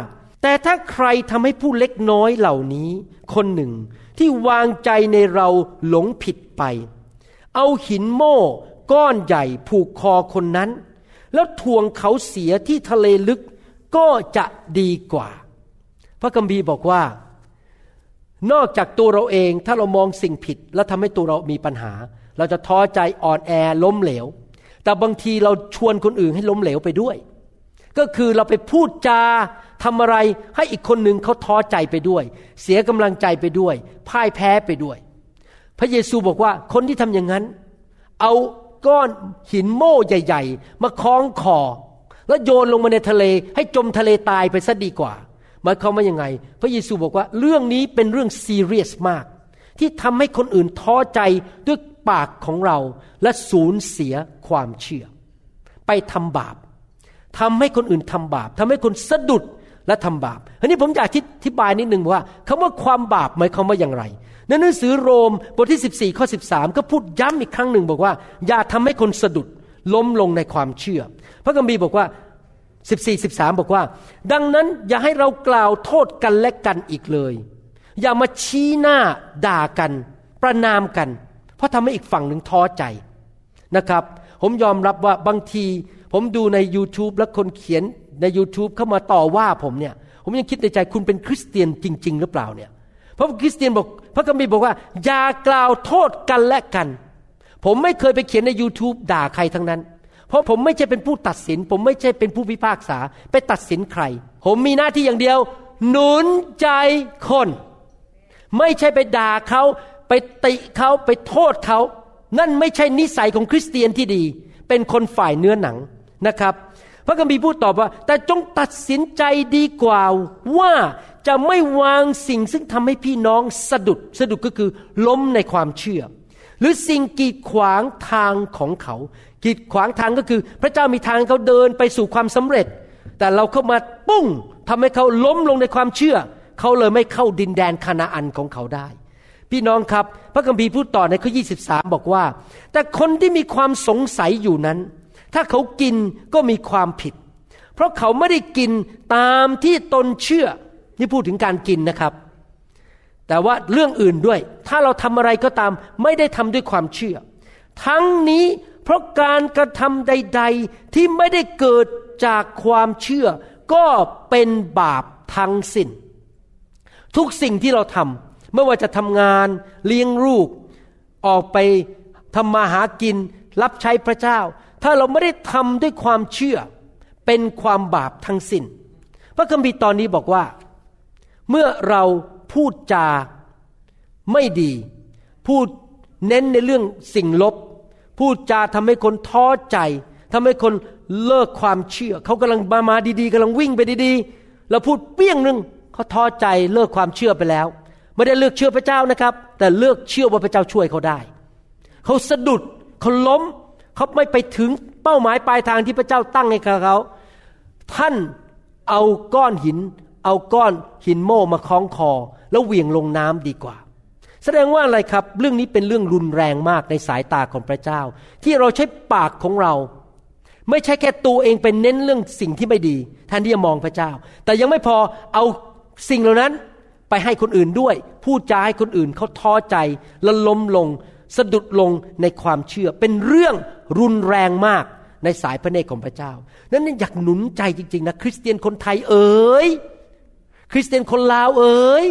แต่ถ้าใครทำให้ผู้เล็กน้อยเหล่านี้ คนหนึ่ง ที่วางใจในเราหลงผิดไป เอาหินโม่ก้อนใหญ่ผูกคอคนนั้น แล้วทวงเขาเสียที่ทะเลลึกก็จะดีกว่า พระคัมภีร์บอกว่า นอกจากตัวเราเองถ้าเรามองสิ่งผิด แล้วทำให้ตัวเรามีปัญหา เราจะท้อใจอ่อนแอล้มเหลว แต่บางทีเราชวนคนอื่นให้ล้มเหลวไปด้วย ก็คือเราไปพูดจา ทำอะไรให้อีกคนหนึ่งเขาท้อใจไปด้วย เสียกำลังใจไปด้วย พ่ายแพ้ไปด้วย พระเยซูบอกว่าคนที่ทำอย่างนั้น เอาก้อนหินโม่ใหญ่ ๆ มาคล้องคอ แล้วโยนลงมาในทะเล ให้จมทะเลตายไปซะดีกว่าหมายความว่ายังไง พระเยซูบอกว่าเรื่องนี้เป็นเรื่องซีเรียสมาก ที่ทำให้คนอื่นท้อใจด้วยปากของเราและสูญเสียความเชื่อ ไปทำบาปทำให้คนอื่นทำบาปทำให้คนสะดุด และทำบาปอันนี้ผมอยากอธิบายนิดหนึ่งว่าคำว่าความบาปหมายความว่าอย่างไรในหนังสือโรมบทที่ 14ข้อ13 ก็พูดย้ำอีกครั้งหนึ่งบอกว่า อย่าทำให้คนสะดุดล้มลงในความเชื่อ พระคัมภีร์บอกว่า 14 13 บอกว่า ดังนั้นอย่าให้เรากล่าวโทษกันและกันอีกเลย อย่ามาชี้หน้าด่ากัน ประนามกัน เพราะทำให้อีกฝั่งหนึ่งท้อใจนะครับ ผมยอมรับว่าบางที ผมดูใน YouTube แล้วคนเขียนใน YouTube เข้ามาต่อว่าผมเนี่ย ผมยังคิดในใจคุณเป็นคริสเตียนจริง ๆ หรือเปล่าเนี่ยเพราะคริสเตียนบอกพระคัมภีร์บอกว่า อย่ากล่าวโทษกันและกัน ผมไม่เคยไปเขียนใน YouTube ด่าใครทั้งนั้น เพราะผมไม่ใช่เป็นผู้ตัดสิน ผมไม่ใช่เป็นผู้พิพากษา ไปตัดสินใคร ผมมีหน้าที่อย่างเดียว หนุนใจคน ไม่ใช่ไปด่าเขาไปติเขาไปโทษเขา นั่นไม่ใช่นิสัยของคริสเตียนที่ดี เป็นคนฝ่ายเนื้อหนัง นะครับ พระคัมภีร์พูดตอบว่า แต่จงตัดสินใจดีกว่าว่าจะไม่วางสิ่งซึ่งทำให้พี่น้องสะดุดสะดุดก็คือล้มในความเชื่อ หรือสิ่งกีดขวางทางของเขา กีดขวางทางก็คือ พระเจ้ามีทางเขาเดินไปสู่ความสำเร็จ แต่เราเข้ามาปุ้งทำให้เขาล้มลงในความเชื่อ เขาเลยไม่เข้าดินแดนคานาอันของเขาได้พี่น้องครับ พระคัมภีร์พูดต่อในข้อ 23 บอกว่า แต่คนที่มีความสงสัยอยู่นั้น ถ้าเขากินก็มีความผิด เพราะเขาไม่ได้กินตามที่ตนเชื่อ นี่พูดถึงการกินนะครับ แต่ว่าเรื่องอื่นด้วย ถ้าเราทำอะไรก็ตาม ไม่ได้ทำด้วยความเชื่อ ทั้งนี้เพราะการกระทำใด ๆ ที่ไม่ได้เกิดจากความเชื่อ ก็เป็นบาปทั้งสิ้น ทุกสิ่งที่เราทำไม่ว่าจะทำงาน เลี้ยงลูก ออกไปทำมาหากิน รับใช้พระเจ้า ถ้าเราไม่ได้ทำด้วยความเชื่อ เป็นความบาปทั้งสิ้น พระคัมภีร์ตอนนี้บอกว่า เมื่อเราพูดจาไม่ดี พูดเน้นในเรื่องสิ่งลบ พูดจาทำให้คนท้อใจทำให้คนเลิกความเชื่อ เขากำลังมามาดีๆกำลังวิ่งไปดีๆเราพูดเปี้ยงหนึ่งเขาท้อใจเลิกความเชื่อไปแล้ว ไม่ได้เลือกเชื่อพระเจ้านะครับ แต่เลือกเชื่อว่าพระเจ้าช่วยเขาได้ เขาสะดุดเขาล้ม เขาไม่ไปถึงเป้าหมายปลายทางที่พระเจ้าตั้งให้กับเขา ท่านเอาก้อนหิน เอาก้อนหินโม่มาคล้องคอ แล้วเหวี่ยงลงน้ำดีกว่า แสดงว่าอะไรครับ เรื่องนี้เป็นเรื่องรุนแรงมากในสายตาของพระเจ้า ที่เราใช้ปากของเรา ไม่ใช่แค่ตัวเองเป็นเน้นเรื่องสิ่งที่ไม่ดีแทนที่จะมองพระเจ้า แต่ยังไม่พอเอาสิ่งเหล่านั้นไปให้คนอื่นด้วย พูดจาให้คนอื่นเขาท้อใจและล้มลง สะดุดลงในความเชื่อ เป็นเรื่องรุนแรงมากในสายพระเนตรของพระเจ้า นั้นอยากหนุนใจจริง ๆ นะ คริสเตียนคนไทยเอ๋ยคริสเตียนคนลาวเอ๋ย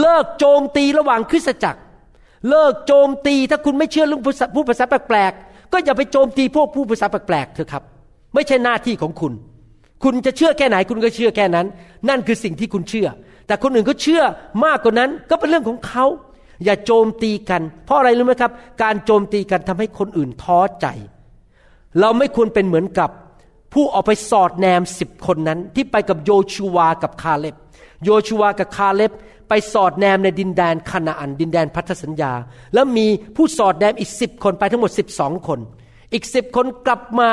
เลิกโจมตีระหว่างคริสตจักร เลิกโจมตีถ้าคุณไม่เชื่อเรื่องผู้ภาษาแปลกๆก็อย่าไปโจมตีพวกผู้ภาษาแปลกๆเถอะครับ ไม่ใช่หน้าที่ของคุณ คุณจะเชื่อแค่ไหนคุณก็เชื่อแค่นั้น นั่นคือสิ่งที่คุณเชื่อ แต่คนอื่นเขาเชื่อมากกว่านั้นก็เป็นเรื่องของเขา อย่าโจมตีกัน เพราะอะไรรู้ไหมครับ การโจมตีกันทำให้คนอื่นท้อใจ เราไม่ควรเป็นเหมือนกับผู้ออกไปสอดแนมสิบคนนั้น ที่ไปกับโยชูวากับคาเล็บ โยชูวากับคาเล็บไปสอดแนมในดินแดนคานาอัน ดินแดนพันธสัญญา แล้วมีผู้สอดแนมอีกสิบคนไปทั้งหมดสิบสองคน อีกสิบคนกลับมา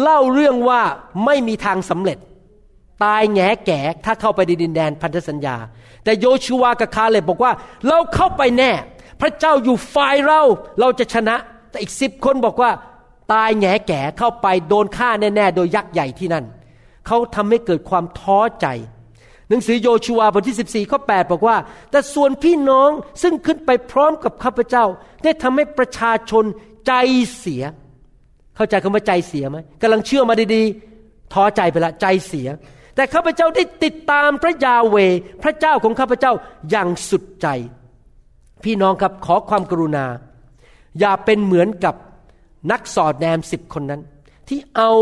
เล่าเรื่องว่าไม่มีทางสำเร็จ ตายแงแก่ถ้าเข้าไปในดินแดนพันธสัญญา แต่โยชูวากับคาเลบบอกว่า เราเข้าไปแน่ พระเจ้าอยู่ฝ่ายเราเราจะชนะ แต่อีกสิบคนบอกว่า ตายแงแก่เข้าไปโดนฆ่าแน่ ๆ โดยยักษ์ใหญ่ที่นั่นเขาทำให้เกิดความท้อใจ หนังสือโยชูวาบทที่ 14ข้อ8บอกว่า แต่ส่วนพี่น้องซึ่งขึ้นไปพร้อมกับข้าพเจ้า ได้ทำให้ประชาชนใจเสีย เข้าใจคำว่าใจเสียไหมกำลังเชื่อมาดีๆท้อใจไปละใจเสีย แต่ข้าพเจ้าได้ติดตามพระยาเว พระเจ้าของข้าพเจ้าอย่างสุดใจ พี่น้องครับขอความกรุณา อย่าเป็นเหมือนกับนักสอดแนมสิบคนนั้น ที่เอา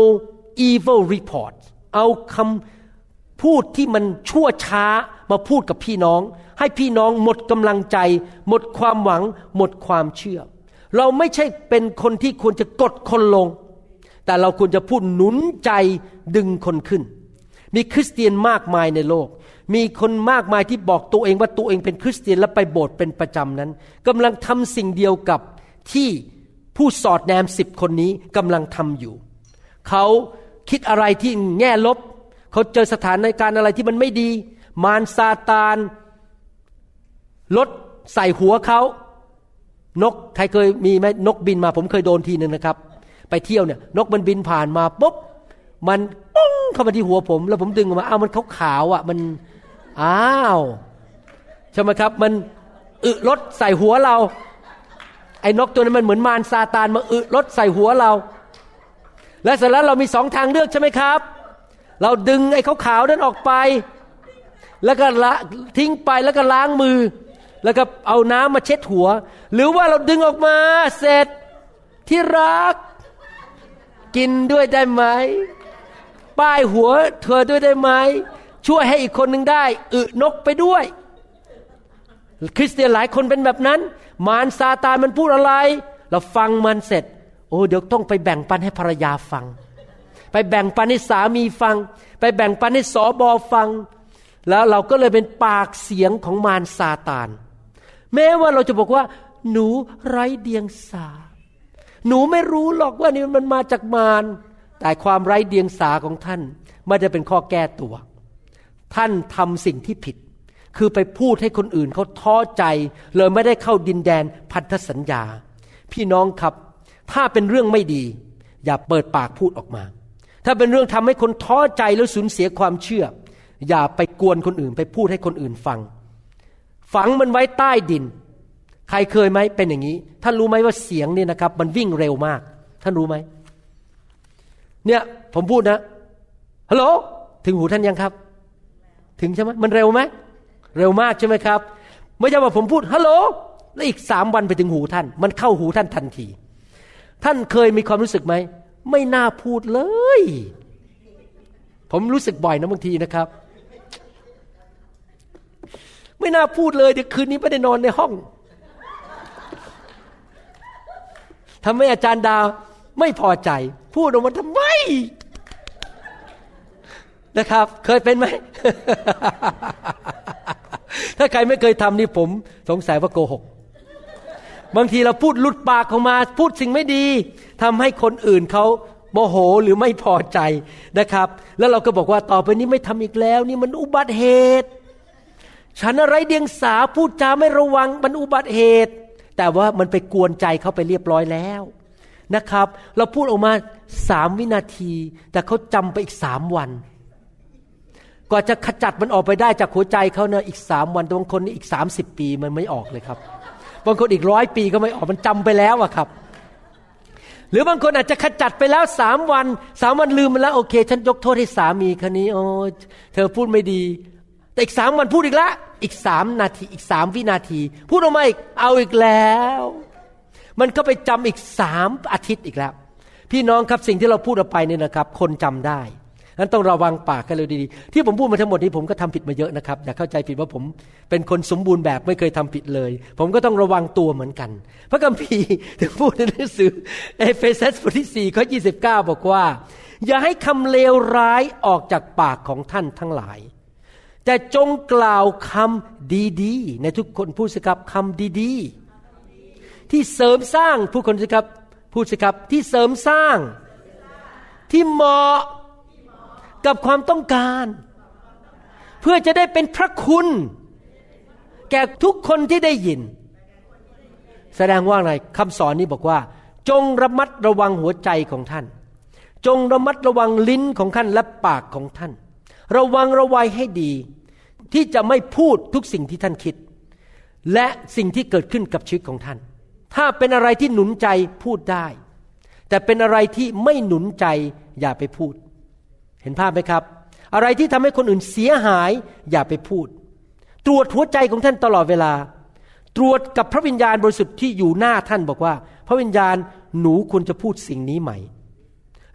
evil report เอาคำพูดที่มันชั่วช้ามาพูดกับพี่น้อง ให้พี่น้องหมดกำลังใจ หมดความหวัง หมดความเชื่อ เราไม่ใช่เป็นคนที่ควรจะกดคนลง แต่เราควรจะพูดหนุนใจดึงคนขึ้น มีคริสเตียนมากมายในโลก มีคนมากมายที่บอกตัวเองว่าตัวเองเป็นคริสเตียนและไปโบสถ์เป็นประจำนั้นกำลังทำสิ่งเดียวกับที่ผู้สอดแนมสิบคนนี้กำลังทำอยู่ เขาคิดอะไรที่แง่ลบ เขาเจอสถานการณ์อะไรที่มันไม่ดี มารซาตานลดใส่หัวเขานกใครเคยมีไหมนกบินมา ผมเคยโดนทีหนึ่งนะครับ ไปเที่ยวเนี่ย นกมันบินผ่านมาปุ๊บ มันปุ้งเข้ามาที่หัวผม แล้วผมดึงออกมาอ้าวมันขาวๆอะมันอ้าวใช่ไหมครับ มันอึรถใส่หัวเรา ไอ้นกตัวนั้นมันเหมือนมารซาตานมาอึรถใส่หัวเรา และเสร็จแล้วเรามีสองทางเลือกใช่ไหมครับ เราดึงไอ้ขาวๆนั้นออกไป แล้วก็ละทิ้งไปแล้วก็ล้างมือ แล้วก็เอาน้ำมาเช็ดหัว หรือว่าเราดึงออกมาเสร็จที่รัก กินด้วยได้ไหม ป้ายหัว เธอด้วยได้ไหมช่วยให้อีกคนหนึ่งได้อึนกไปด้วย คริสเตียนหลายคนเป็นแบบนั้น มารซาตานมันพูดอะไร เราฟังมันเสร็จ โอ้เดี๋ยวต้องไปแบ่งปันให้ภรรยาฟัง ไปแบ่งปันให้สามีฟัง ไปแบ่งปันให้สอบอฟัง แล้วเราก็เลยเป็นปากเสียงของมารซาตาน แม้ว่าเราจะบอกว่า หนูไร้เดียงสา หนูไม่รู้หรอกว่านี่มันมาจากมาร แต่ความไร้เดียงสาของท่านไม่ได้เป็นข้อแก้ตัว ท่านทำสิ่งที่ผิด คือไปพูดให้คนอื่นเขาท้อใจ เลยไม่ได้เข้าดินแดนพันธสัญญา พี่น้องครับ ถ้าเป็นเรื่องไม่ดี อย่าเปิดปากพูดออกมา ถ้าเป็นเรื่องทำให้คนท้อใจแล้วสูญเสียความเชื่อ อย่าไปกวนคนอื่น ไปพูดให้คนอื่นฟัง ฝังมันไว้ใต้ดิน ใครเคยไหมเป็นอย่างนี้ ท่านรู้ไหมว่าเสียงเนี่ยนะครับ มันวิ่งเร็วมาก ท่านรู้ไหม เนี่ยผมพูดนะฮัลโหลถึงหูท่านยังครับ ถึงใช่ไหมมันเร็วไหมเร็วมากใช่ไหมครับ ไม่ใช่ว่าผมพูดฮัลโหลแล้วอีกสามวันไปถึงหูท่าน มันเข้าหูท่านทันที ท่านเคยมีความรู้สึกไหมไม่น่าพูดเลย ผมรู้สึกบ่อยนะบางทีนะครับ ไม่น่าพูดเลยเดี๋ยวคืนนี้ไม่ได้นอนในห้องทำให้อาจารย์ดาว ไม่พอใจ พูดออกมาทำไม นะครับ เคยเป็นไหม ถ้าใครไม่เคยทำนี่ผมสงสัยว่าโกหก บางทีเราพูดหลุดปากออกมา พูดสิ่งไม่ดีทำให้คนอื่นเขาโมโหหรือไม่พอใจนะครับ แล้วเราก็บอกว่าต่อไปนี้ไม่ทำอีกแล้ว นี่มันอุบัติเหตุ ฉันอะไรเดียงสาพูดจาไม่ระวังมันอุบัติเหตุ แต่ว่ามันไปกวนใจเขาไปเรียบร้อยแล้ว นะครับ เราพูดออกมาสามวินาที แต่เขาจำไปอีกสามวันกว่าจะขจัดมันออกไปได้จากหัวใจเขาเนี่ยอีกสามวันบางคนนี่อีกสามสิบปีมันไม่ออกเลยครับบางคนอีกร้อยปีก็ไม่ออกมันจำไปแล้วอะครับ หรือบางคนอาจจะขจัดไปแล้วสามวันสามวันลืมมันแล้วโอเค ฉันยกโทษให้สามีคนนี้โอ้เธอพูดไม่ดี แต่อีกสามวันพูดอีกแล้วอีกสามนาทีอีกสามวินาที พูดออกมาอีกเอาอีกแล้ว มันก็ไปจำอีกสามอาทิตย์อีกแล้ว พี่น้องครับสิ่งที่เราพูดออกไปเนี่ยนะครับ คนจำได้นั้นต้องระวังปากกันเลยดีๆ ที่ผมพูดมาทั้งหมดนี้ผมก็ทำผิดมาเยอะนะครับอย่าเข้าใจผิดว่าผมเป็นคนสมบูรณ์แบบไม่เคยทำผิดเลย ผมก็ต้องระวังตัวเหมือนกัน พระคัมภีร์ถึงพูดในหนังสือเอเฟซัสบทที่4ข้อ29บอกว่า อย่าให้คำเลวร้ายออกจากปากของท่านทั้งหลาย แต่จงกล่าวคำดีๆ ในทุกคนพูดสิครับคำดีๆ ที่เสริมสร้างผู้คนสิครับพูดสิครับที่เสริมสร้าง ที่เหมาะกับความต้องการ เพื่อจะได้เป็นพระคุณ แก่ทุกคนที่ได้ยิน แสดงว่าอะไรคำสอนนี้บอกว่า จงระมัดระวังหัวใจของท่าน จงระมัดระวังลิ้นของท่านและปากของท่าน ระวังระวัยให้ดี ที่จะไม่พูดทุกสิ่งที่ท่านคิด และสิ่งที่เกิดขึ้นกับชีวิตของท่าน ถ้าเป็นอะไรที่หนุนใจพูดได้ แต่เป็นอะไรที่ไม่หนุนใจอย่าไปพูด เห็นภาพไหมครับ อะไรที่ทำให้คนอื่นเสียหายอย่าไปพูด ตรวจหัวใจของท่านตลอดเวลา ตรวจกับพระวิญญาณบริสุทธิ์ที่อยู่หน้าท่านบอกว่า พระวิญญาณหนูควรจะพูดสิ่งนี้ไหม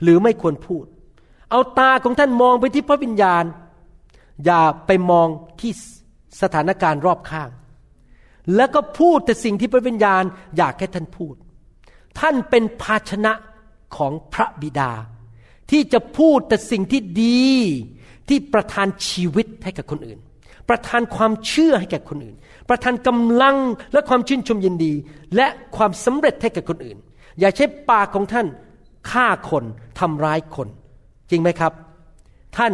หรือไม่ควรพูด เอาตาของท่านมองไปที่พระวิญญาณ อย่าไปมองที่สถานการณ์รอบข้าง แล้วก็พูดแต่สิ่งที่พระวิญญาณอยากให้ท่านพูด ท่านเป็นภาชนะของพระบิดา ที่จะพูดแต่สิ่งที่ดีที่ประทานชีวิตให้กับคนอื่น ประทานความเชื่อให้แก่คนอื่น ประทานกำลังและความชื่นชมยินดี และความสำเร็จให้แก่คนอื่น อย่าใช้ปากของท่านฆ่าคนทำร้ายคน จริงไหมครับ ท่าน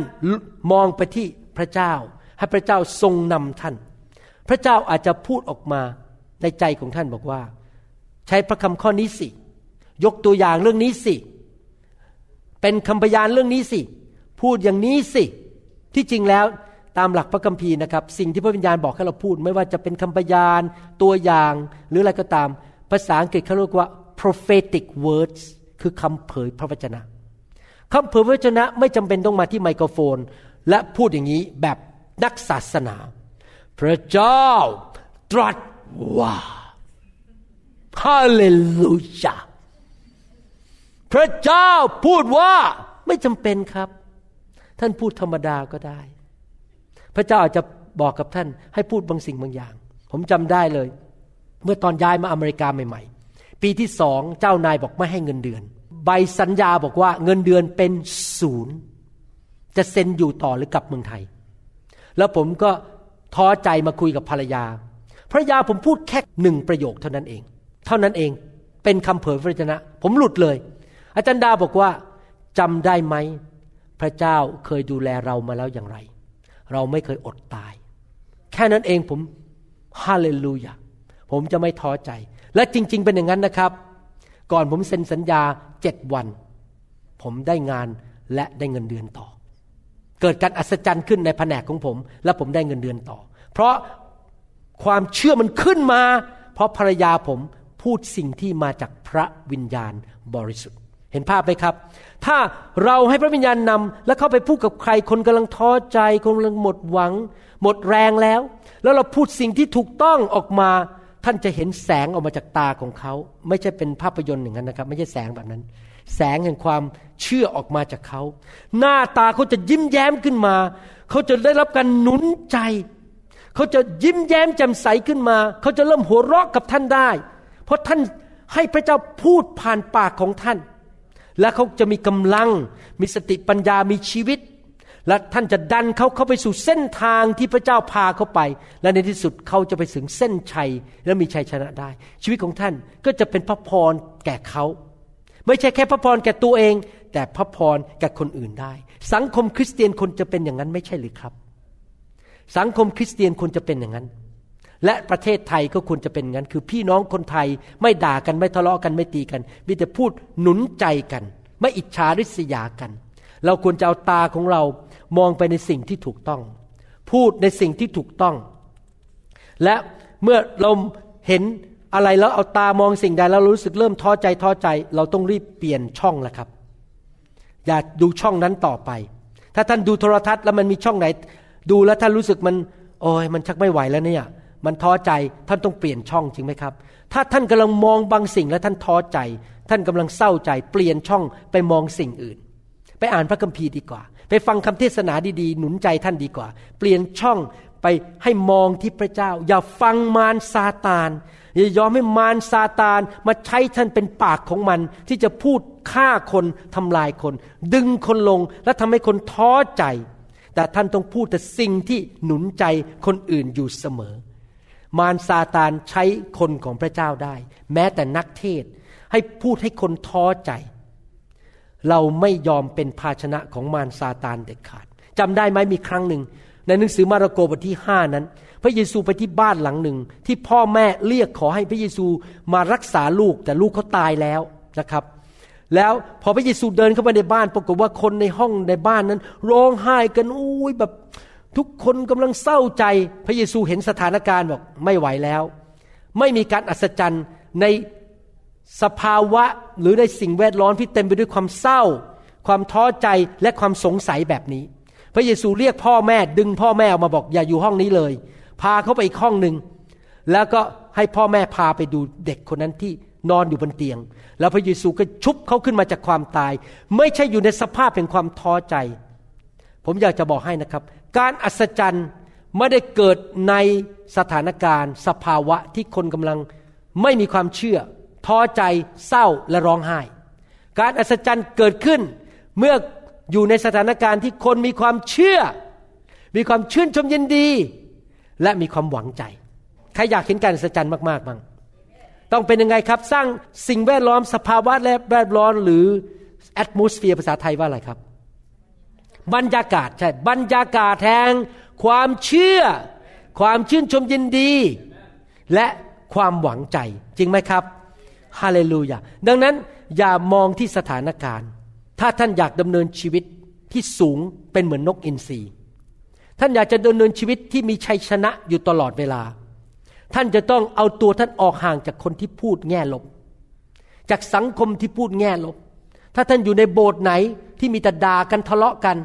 มองไปที่พระเจ้า ให้พระเจ้าทรงนำท่าน พระเจ้าอาจจะพูดออกมาในใจของท่านบอกว่า ใช้พระคำข้อนี้สิ ยกตัวอย่างเรื่องนี้สิ เป็นคำพยานเรื่องนี้สิ พูดอย่างนี้สิ ที่จริงแล้วตามหลักพระคัมภีร์นะครับ สิ่งที่พระวิญญาณบอกให้เราพูด ไม่ว่าจะเป็นคำพยานตัวอย่างหรืออะไรก็ตาม ภาษาอังกฤษเขาเรียกว่า prophetic words คือคำเผยพระวจนะคำเผยพระวจนะไม่จำเป็นต้องมาที่ไมโครโฟน และพูดอย่างนี้แบบนักศาสนา พระเจ้าตรัสว่าฮาเลลูยาพระเจ้าพูดว่าไม่จำเป็นครับ ท่านพูดธรรมดาก็ได้ พระเจ้าอาจจะบอกกับท่านให้พูดบางสิ่งบางอย่าง ผมจำได้เลย เมื่อตอนย้ายมาอเมริกาใหม่ๆ ปีที่สองเจ้านายบอกไม่ให้เงินเดือน ใบสัญญาบอกว่าเงินเดือนเป็นศูนย์จะเซ็นอยู่ต่อหรือกลับเมืองไทย แล้วผมก็ ท้อใจมาคุยกับภรรยา ภรรยาผมพูดแค่หนึ่งประโยคเท่านั้นเอง เท่านั้นเองเป็นคำเผยพระวจนะ ผมหลุดเลย อาจารย์ดาบอกว่าจำได้ไหม พระเจ้าเคยดูแลเรามาแล้วอย่างไร เราไม่เคยอดตาย แค่นั้นเองผมฮาเลลูยาผมจะไม่ท้อใจ และจริง ๆ เป็นอย่างนั้นนะครับ ก่อนผมเซ็นสัญญาเจ็ดวัน ผมได้งานและได้เงินเดือนต่อ เกิดการอัศจรรย์ขึ้นในแผนกของผม และผมได้เงินเดือนต่อ เพราะความเชื่อมันขึ้นมา เพราะภรรยาผมพูดสิ่งที่มาจากพระวิญญาณบริสุทธิ์ เห็นภาพไหมครับ ถ้าเราให้พระวิญญาณนำแล้วเข้าไปพูดกับใครคนกำลังท้อใจคนกำลังหมดหวัง หมดแรงแล้ว แล้วเราพูดสิ่งที่ถูกต้องออกมา ท่านจะเห็นแสงออกมาจากตาของเขา ไม่ใช่เป็นภาพยนตร์อย่างนั้นนะครับ ไม่ใช่แสงแบบนั้น แสงแห่งความเชื่อออกมาจากเขา หน้าตาเขาจะยิ้มแย้มขึ้นมา เขาจะได้รับการหนุนใจ เขาจะยิ้มแย้มแจ่มใสขึ้นมา เขาจะเริ่มหัวเราะกับท่านได้ เพราะท่านให้พระเจ้าพูดผ่านปากของท่าน และเขาจะมีกำลัง มีสติปัญญามีชีวิต และท่านจะดันเขาเข้าไปสู่เส้นทางที่พระเจ้าพาเขาไป และในที่สุดเขาจะไปถึงเส้นชัยและมีชัยชนะได้ ชีวิตของท่านก็จะเป็นพระพรแก่เขา ไม่ใช่แค่พระพรแก่ตัวเอง แต่พระพรแก่คนอื่นได้ สังคมคริสเตียนคนจะเป็นอย่างนั้นไม่ใช่หรือครับ สังคมคริสเตียนควรจะเป็นอย่างนั้น และประเทศไทยก็ควรจะเป็นงั้น คือพี่น้องคนไทยไม่ด่ากันไม่ทะเลาะกันไม่ตีกันมีแต่พูดหนุนใจกัน ไม่อิจฉาริษยากัน เราควรจะเอาตาของเรา มองไปในสิ่งที่ถูกต้อง พูดในสิ่งที่ถูกต้อง และเมื่อเราเห็นอะไรแล้วเอาตามองสิ่งใดแล้วรู้สึกเริ่มท้อใจท้อใจ เราต้องรีบเปลี่ยนช่องแล้วครับ อย่าดูช่องนั้นต่อไป ถ้าท่านดูโทรทัศน์แล้วมันมีช่องไหน ดูแล้วท่านรู้สึกมัน โอ้ยมันชักไม่ไหวแล้วเนี่ย มันท้อใจท่านต้องเปลี่ยนช่องจริงไหมครับ ถ้าท่านกำลังมองบางสิ่งแล้วท่านท้อใจ ท่านกำลังเศร้าใจ เปลี่ยนช่องไปมองสิ่งอื่น ไปอ่านพระคัมภีร์ดีกว่า ไปฟังคำเทศนาดีๆ หนุนใจท่านดีกว่า เปลี่ยนช่องไปให้มองที่พระเจ้า อย่าฟังมารซาตาน อย่ายอมให้มารซาตานมาใช้ท่านเป็นปากของมัน ที่จะพูดฆ่าคนทำลายคน ดึงคนลงและทำให้คนท้อใจ แต่ท่านต้องพูดแต่สิ่งที่หนุนใจคนอื่นอยู่เสมอ มารซาตานใช้คนของพระเจ้าได้ แม้แต่นักเทศให้พูดให้คนท้อใจ เราไม่ยอมเป็นภาชนะของมารซาตานเด็ดขาดจำได้ไหมมีครั้งหนึ่ง ในหนังสือมาระโกบทที่ห้านั้น พระเยซูไปที่บ้านหลังหนึ่ง ที่พ่อแม่เรียกขอให้พระเยซูมารักษาลูกแต่ลูกเขาตายแล้วนะครับ แล้วพอพระเยซูเดินเข้ามาในบ้าน ปรากฏว่าคนในห้องในบ้านนั้น ร้องไห้กันอุ้ยแบบทุกคนกำลังเศร้าใจ พระเยซูเห็นสถานการณ์บอกไม่ไหวแล้ว ไม่มีการอัศจรรย์ใน สภาวะหรือในสิ่งแวดล้อมที่เต็มไปด้วยความเศร้า ความท้อใจและความสงสัยแบบนี้ พระเยซูเรียกพ่อแม่ดึงพ่อแม่ออกมาบอกอย่าอยู่ห้องนี้เลย พาเขาไปอีกห้องหนึ่งแล้วก็ให้พ่อแม่พาไปดูเด็กคนนั้นที่นอนอยู่บนเตียง แล้วพระเยซูก็ชุบเขาขึ้นมาจากความตาย ไม่ใช่อยู่ในสภาพแห่งความท้อใจ ผมอยากจะบอกให้นะครับ การอัศจรรย์ไม่ได้เกิดในสถานการณ์ สภาวะที่คนกำลังไม่มีความเชื่อ ท้อใจเศร้าและร้องไห้ การอัศจรรย์เกิดขึ้นเมื่ออยู่ในสถานการณ์ที่คนมีความเชื่อ มีความชื่นชมยินดี และมีความหวังใจ ใครอยากเห็นการอัศจรรย์มากๆบ้างต้องเป็นยังไงครับ สร้างสิ่งแวดล้อมสภาวะและแวดล้อมหรือ atmosphere ภาษาไทยว่าอะไรครับ บรรยากาศใช่บรรยากาศแห่งความเชื่อ ความชื่นชมยินดี และความหวังใจจริงไหมครับ ฮาเลลูยาดังนั้นอย่ามองที่สถานการณ์ ถ้าท่านอยากดำเนินชีวิตที่สูงเป็นเหมือนนกอินทรีท่านอยากจะดำเนินชีวิตที่มีชัยชนะอยู่ตลอดเวลา ท่านจะต้องเอาตัวท่านออกห่างจากคนที่พูดแง่ลบ จากสังคมที่พูดแง่ลบ ถ้าท่านอยู่ในโบสถ์ไหนที่มีแต่ด่ากันทะเลาะกัน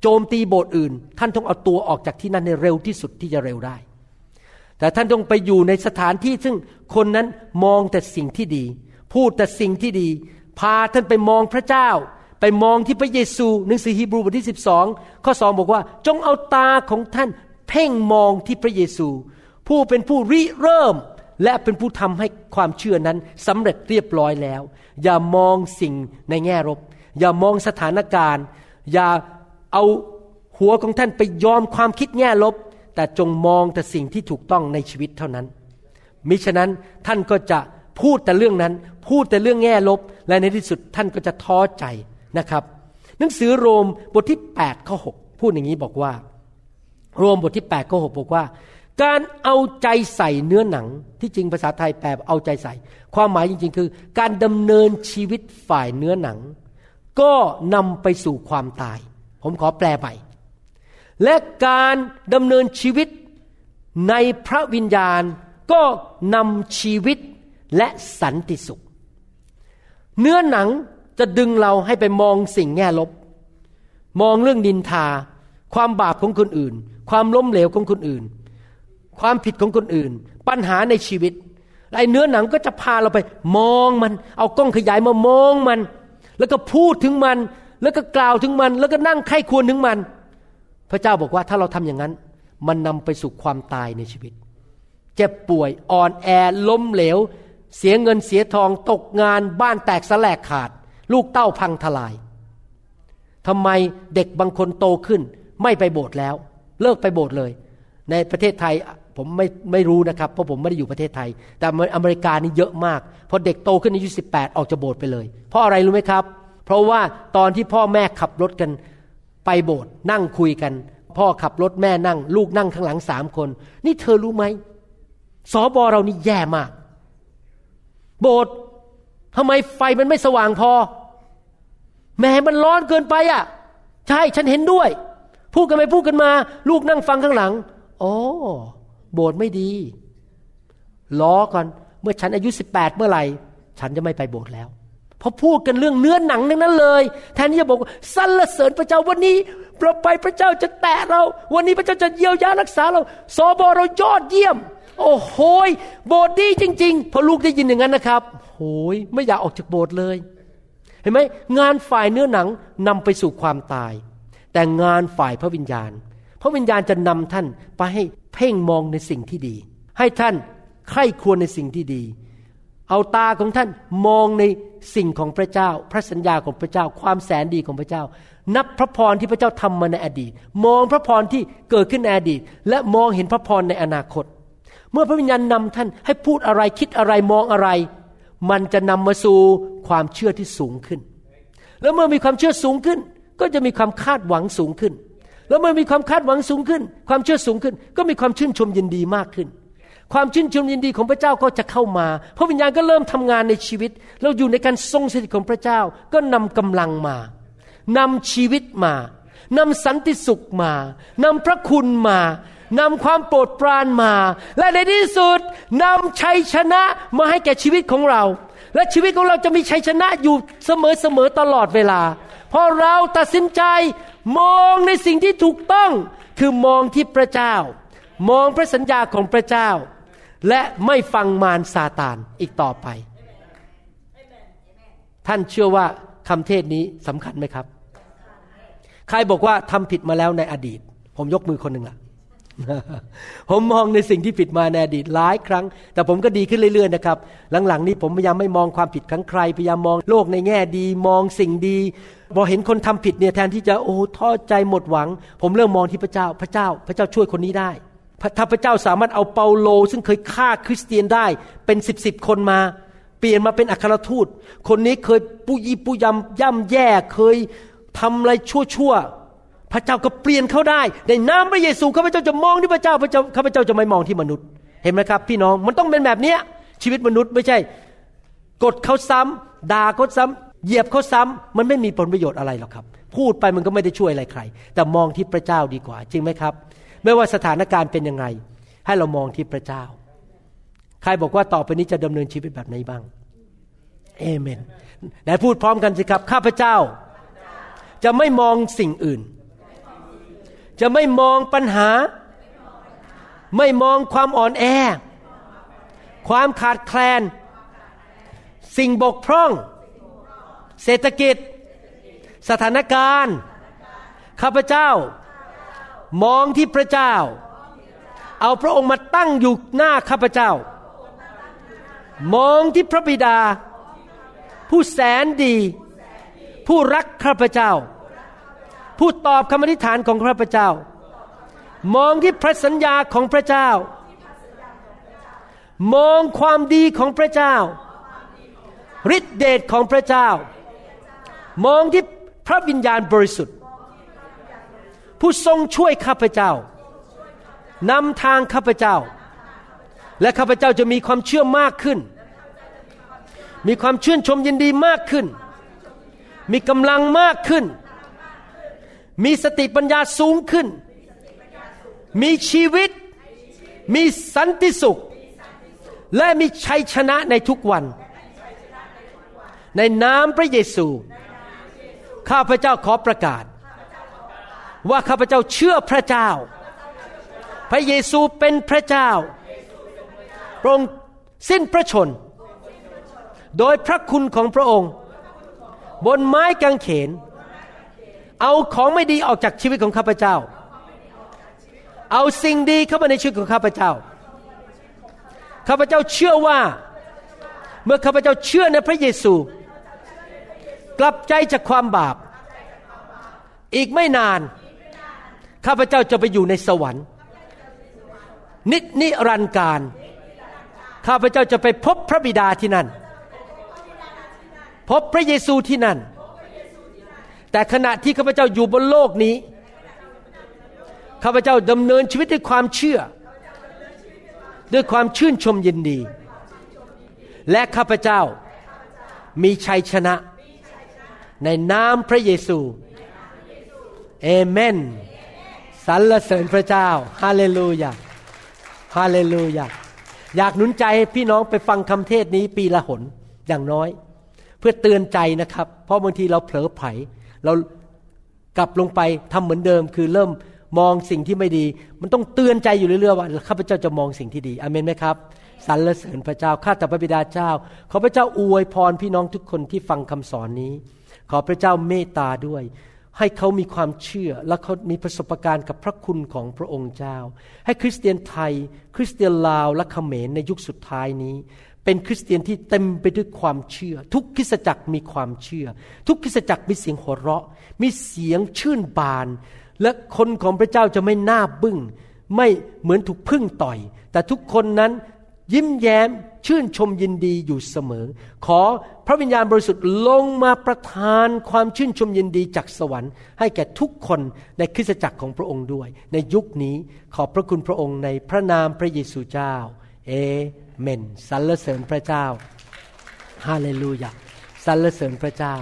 โจมตีโบสถ์อื่น ท่านต้องเอาตัวออกจากที่นั่นในเร็วที่สุดที่จะเร็วได้ แต่ท่านต้องไปอยู่ในสถานที่ซึ่งคนนั้นมองแต่สิ่งที่ดี พูดแต่สิ่งที่ดี พาท่านไปมองพระเจ้า ไปมองที่พระเยซูหนังสือฮีบรูบทที่ 12 ข้อสองบอกว่า จงเอาตาของท่านเพ่งมองที่พระเยซู ผู้เป็นผู้ริเริ่มและเป็นผู้ทำให้ความเชื่อนั้นสำเร็จเรียบร้อยแล้ว อย่ามองสิ่งในแง่ลบอย่ามองสถานการณ์ อย่าเอาหัวของท่านไปยอมความคิดแง่ลบ แต่จงมองแต่สิ่งที่ถูกต้องในชีวิตเท่านั้น มิฉะนั้นท่านก็จะพูดแต่เรื่องนั้น พูดแต่เรื่องแง่ลบ และในที่สุดท่านก็จะท้อใจนะครับ หนังสือโรมบทที่8ข้อ6พูดอย่างนี้บอกว่า โรมบทที่8ข้อ6บอกว่า การเอาใจใส่เนื้อหนัง ที่จริงภาษาไทยแปลเอาใจใส่ ความหมายจริง ๆ คือ การดำเนินชีวิตฝ่ายเนื้อหนัง ก็นำไปสู่ความตาย ผมขอแปลใหม่ และการดำเนินชีวิตในพระวิญญาณก็นำชีวิตและสันติสุข เนื้อหนังจะดึงเราให้ไปมองสิ่งแง่ลบ มองเรื่องดินทา ความบาปของคนอื่น ความล้มเหลวของคนอื่น ความผิดของคนอื่น ปัญหาในชีวิตไอ้เนื้อหนังก็จะพาเราไปมองมัน เอากล้องขยายมามองมัน แล้วก็พูดถึงมัน แล้วก็กล่าวถึงมัน แล้วก็นั่งไข้ควรถึงมัน พระเจ้าบอกว่าถ้าเราทำอย่างนั้น มันนำไปสู่ความตายในชีวิต เจ็บป่วยอ่อนแอล้มเหลว เสียเงินเสียทองตกงานบ้านแตกสลายขาด ลูกเต้าพังทลายทำไมเด็กบางคนโตขึ้น ไม่ไปโบสถ์แล้ว เลิกไปโบสถ์เลย ในประเทศไทยผมไม่ไม่รู้นะครับเพราะผมไม่ได้อยู่ประเทศไทย แต่อเมริกานี่เยอะมากพอเด็กโตขึ้นอายุสิออกจากโบสถ์ไปเลย เพราะอะไรรู้ไหมครับ เพราะว่าตอนที่พ่อแม่ขับรถกัน ไปโบสถ์นั่งคุยกัน พ่อขับรถแม่นั่ง ลูกนั่งข้างหลังสามคน นี่เธอรู้ไหมสอบอเรานี่แย่มาก โบสถ์ทำไมไฟมันไม่สว่างพอ แม้มันร้อนเกินไปอะ ใช่ฉันเห็นด้วย พูดกันไปพูดกันมา ลูกนั่งฟังข้างหลังอ๋อโบสถ์ไม่ดีล้อก่อนเมื่อฉันอายุสิบแปดเมื่อไหร่ ฉันจะไม่ไปโบสถ์แล้ว พราะพูดกันเรื่องเนื้อหนังทั้งนั้นเลย แทนที่จะบอกสรรเสริญพระเจ้าวันนี้เราไปพระเจ้าจะแตะเรา วันนี้พระเจ้าจะเยียวยารักษาเราสอบอเรายอดเยี่ยม โอ้โหโบสถ์ดีจริง ๆ พอลูกได้ยินอย่างนั้นนะครับโอ้ยไม่อยากออกจากโบสถ์เลย เห็นไหมงานฝ่ายเนื้อหนังนำไปสู่ความตาย แต่งานฝ่ายพระวิญญาณ พระวิญญาณจะนำท่านไปให้เพ่งมองในสิ่งที่ดี ให้ท่านใคร่ควรในสิ่งที่ดี เอาตาของท่านมองในสิ่งของพระเจ้า พระสัญญาของพระเจ้า ความแสนดีของพระเจ้า นับพระพรที่พระเจ้าทำมาในอดีต มองพระพรที่เกิดขึ้นในอดีต และมองเห็นพระพรในอนาคต เมื่อพระวิญญาณนำท่านให้พูดอะไรคิดอะไรมองอะไร มันจะนำมาสู่ความเชื่อที่สูงขึ้น แล้วเมื่อมีความเชื่อสูงขึ้น ก็จะมีความคาดหวังสูงขึ้น แล้วเมื่อมีความคาดหวังสูงขึ้น ความเชื่อสูงขึ้น ก็มีความชื่นชมยินดีมากขึ้น ความชื่นชมยินดีของพระเจ้าก็จะเข้ามา พระวิญญาณก็เริ่มทำงานในชีวิต เราอยู่ในการทรงสถิตของพระเจ้าก็นำกำลังมานำชีวิตมานำสันติสุขมานำพระคุณมานำความโปรดปรานมา และในที่สุดนำชัยชนะมาให้แก่ชีวิตของเรา และชีวิตของเราจะมีชัยชนะอยู่เสมอๆตลอดเวลา เพราะเราตัดสินใจมองในสิ่งที่ถูกต้อง คือมองที่พระเจ้า มองพระสัญญาของพระเจ้า และไม่ฟังมารซาตานอีกต่อไป ท่านเชื่อว่าคำเทศนี้สำคัญไหมครับ ใครบอกว่าทำผิดมาแล้วในอดีต ผมยกมือคนหนึ่งละผมมองในสิ่งที่ผิดมาในอดีตหลายครั้ง แต่ผมก็ดีขึ้นเรื่อยๆนะครับ หลังๆ นี้ผมพยายามไม่มองความผิดของใคร พยายามมองโลกในแง่ดี มองสิ่งดีพอเห็นคนทำผิดเนี่ยแทนที่จะโอ้ท้อใจหมดหวัง ผมเริ่มมองที่พระเจ้า พระเจ้า พระเจ้าช่วยคนนี้ได้ ถ้าพระเจ้าสามารถเอาเปาโล ซึ่งเคยฆ่าคริสเตียนได้เป็นสิบสิบคนมา เปลี่ยนมาเป็นอัครทูต คนนี้เคยปุยปุยำย่ำแย่เคยทำอะไรชั่วๆพระเจ้าก็เปลี่ยนเขาได้ ในนามพระเยซูข้าพเจ้าจะมองที่พระเจ้าพระเจ้าข้าพเจ้าจะไม่มองที่มนุษย์ เห็นไหมครับ พี่น้องมันต้องเป็นแบบเนี้ยชีวิตมนุษย์ไม่ใช่ กดเขาซ้ำด่าเขาซ้ำเหยียบเขาซ้ำมันไม่มีผลประโยชน์อะไรหรอกครับ พูดไปมันก็ไม่ได้ช่วยอะไรใคร แต่มองที่พระเจ้าดีกว่า จริงไหมครับ ไม่ว่าสถานการณ์เป็นยังไง ให้เรามองที่พระเจ้า ใครบอกว่าต่อไปนี้จะดำเนินชีวิตแบบไหนบ้างเอเมนไหนพูดพร้อมกันสิครับ ข้าพเจ้า จะไม่มองสิ่งอื่น จะไม่มองปัญหา ไม่มองความอ่อนแอ ความขาดแคลน สิ่งบกพร่อง เศรษฐกิจ สถานการณ์ ข้าพเจ้า มองที่พระเจ้า เอาพระองค์มาตั้งอยู่หน้าข้าพเจ้า มองที่พระบิดา ผู้แสนดี ผู้รักข้าพเจ้า ผู้ตอบคำอธิษฐานของข้าพเจ้า มองที่พระสัญญาของพระเจ้า มองความดีของพระเจ้าฤทธิเดชของพระเจ้า มองที่พระวิญญาณบริสุทธิ์ ผู้ทรงช่วยข้าพเจ้านำทางข้าพเจ้า และข้าพเจ้าจะมีความเชื่อมากขึ้น มีความชื่นชมยินดีมากขึ้น มีกำลังมากขึ้น มีสติปัญญาสูงขึ้น มีชีวิต มีสันติสุข และมีชัยชนะในทุกวัน ในนามพระเยซู ข้าพเจ้าขอประกาศ ว่าข้าพเจ้าเชื่อพระเจ้า พระเยซูเป็นพระเจ้าพระองค์สิ้นพระชน โดยพระคุณของพระองค์ บนไม้กางเขน เอาของไม่ดีออกจากชีวิตของข้าพเจ้า เอาสิ่งดีเข้ามาในชีวิตของข้าพเจ้า ข้าพเจ้าเชื่อว่า เมื่อข้าพเจ้าเชื่อในพระเยซู กลับใจจากความบาป อีกไม่นาน ข้าพเจ้าจะไปอยู่ในสวรรค์ นิจนิรันดร์การ ข้าพเจ้าจะไปพบพระบิดาที่นั่น พบพระเยซูที่นั่น แต่ขณะที่ข้าพเจ้าอยู่บนโลกนี้ ข้าพเจ้าดำเนินชีวิตด้วยความเชื่อ ด้วยความชื่นชมยินดี และข้าพเจ้ามีชัยชนะ ในนามพระเยซู เอเมน สรรเสริญพระเจ้าฮาเลลูยาฮาเลลูยาอยากหนุนใจพี่น้องไปฟังคำเทศนี้ปีละหนอย่างน้อย เพื่อเตือนใจนะครับ เพราะบางทีเราเผลอไผลเรากลับลงไปทำเหมือนเดิม คือเริ่มมองสิ่งที่ไม่ดี มันต้องเตือนใจอยู่เรื่อยๆว่าข้าพเจ้าจะมองสิ่งที่ดีอเมนไหมครับสรรเสริญพระเจ้าข้าแต่พระบิดาเจ้า ขอพระเจ้าอวยพรพี่น้องทุกคนที่ฟังคำสอนนี้ ขอพระเจ้าเมตตาด้วย ให้เขามีความเชื่อและเขามีประสบการณ์กับพระคุณของพระองค์เจ้า ให้คริสเตียนไทย คริสเตียนลาวและเขมรในยุคสุดท้ายนี้ เป็นคริสเตียนที่เต็มไปด้วยความเชื่อ ทุกคริสตจักรมีความเชื่อ ทุกคริสตจักรมีเสียงหัวเราะ มีเสียงชื่นบาน และคนของพระเจ้าจะไม่น่าบึง้งไม่เหมือนถูกพึ่งต่อย แต่ทุกคนนั้น ยิ้มแย้มชื่นชมยินดีอยู่เสมอ ขอพระวิญญาณบริสุทธิ์ลงมาประทานความชื่นชมยินดีจากสวรรค์ ให้แก่ทุกคนในคริสตจักรของพระองค์ด้วย ในยุคนี้ขอบพระคุณพระองค์ในพระนามพระเยซูเจ้า เอเมนสรรเสริญพระเจ้าฮาเลลูยาสรรเสริญพระเจ้า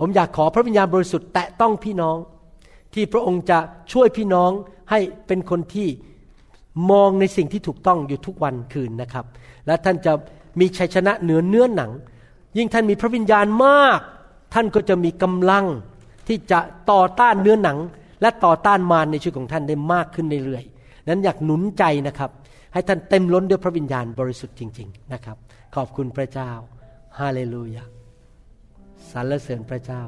ผมอยากขอพระวิญญาณบริสุทธิ์แตะต้องพี่น้อง ที่พระองค์จะช่วยพี่น้องให้เป็นคนที่ มองในสิ่งที่ถูกต้องอยู่ทุกวันคืนนะครับ และท่านจะมีชัยชนะเหนือเนื้อหนัง ยิ่งท่านมีพระวิญญาณมาก ท่านก็จะมีกำลังที่จะต่อต้านเนื้อหนัง และต่อต้านมารในชีวิตของท่านได้มากขึ้นเรื่อยๆนั้นอยากหนุนใจนะครับ ให้ท่านเต็มล้นด้วยพระวิญญาณบริสุทธิ์จริง ๆนะครับ ขอบคุณพระเจ้าฮาเลลูยาสรรเสริญพระเจ้า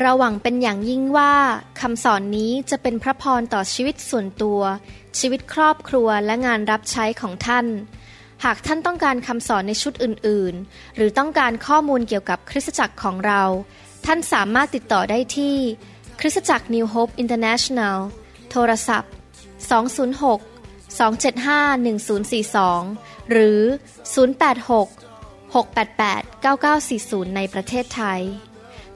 เราหวังเป็นอย่างยิ่งว่าคำสอนนี้จะเป็นพระพรต่อชีวิตส่วนตัว ชีวิตครอบครัวและงานรับใช้ของท่าน หากท่านต้องการคำสอนในชุดอื่น ๆ หรือต้องการข้อมูลเกี่ยวกับคริสตจักรของเรา ท่านสามารถติดต่อได้ที่ คริสตจักร New Hope International โทรศัพท์ 206 275 1042 หรือ 086 688 9940 ในประเทศไทย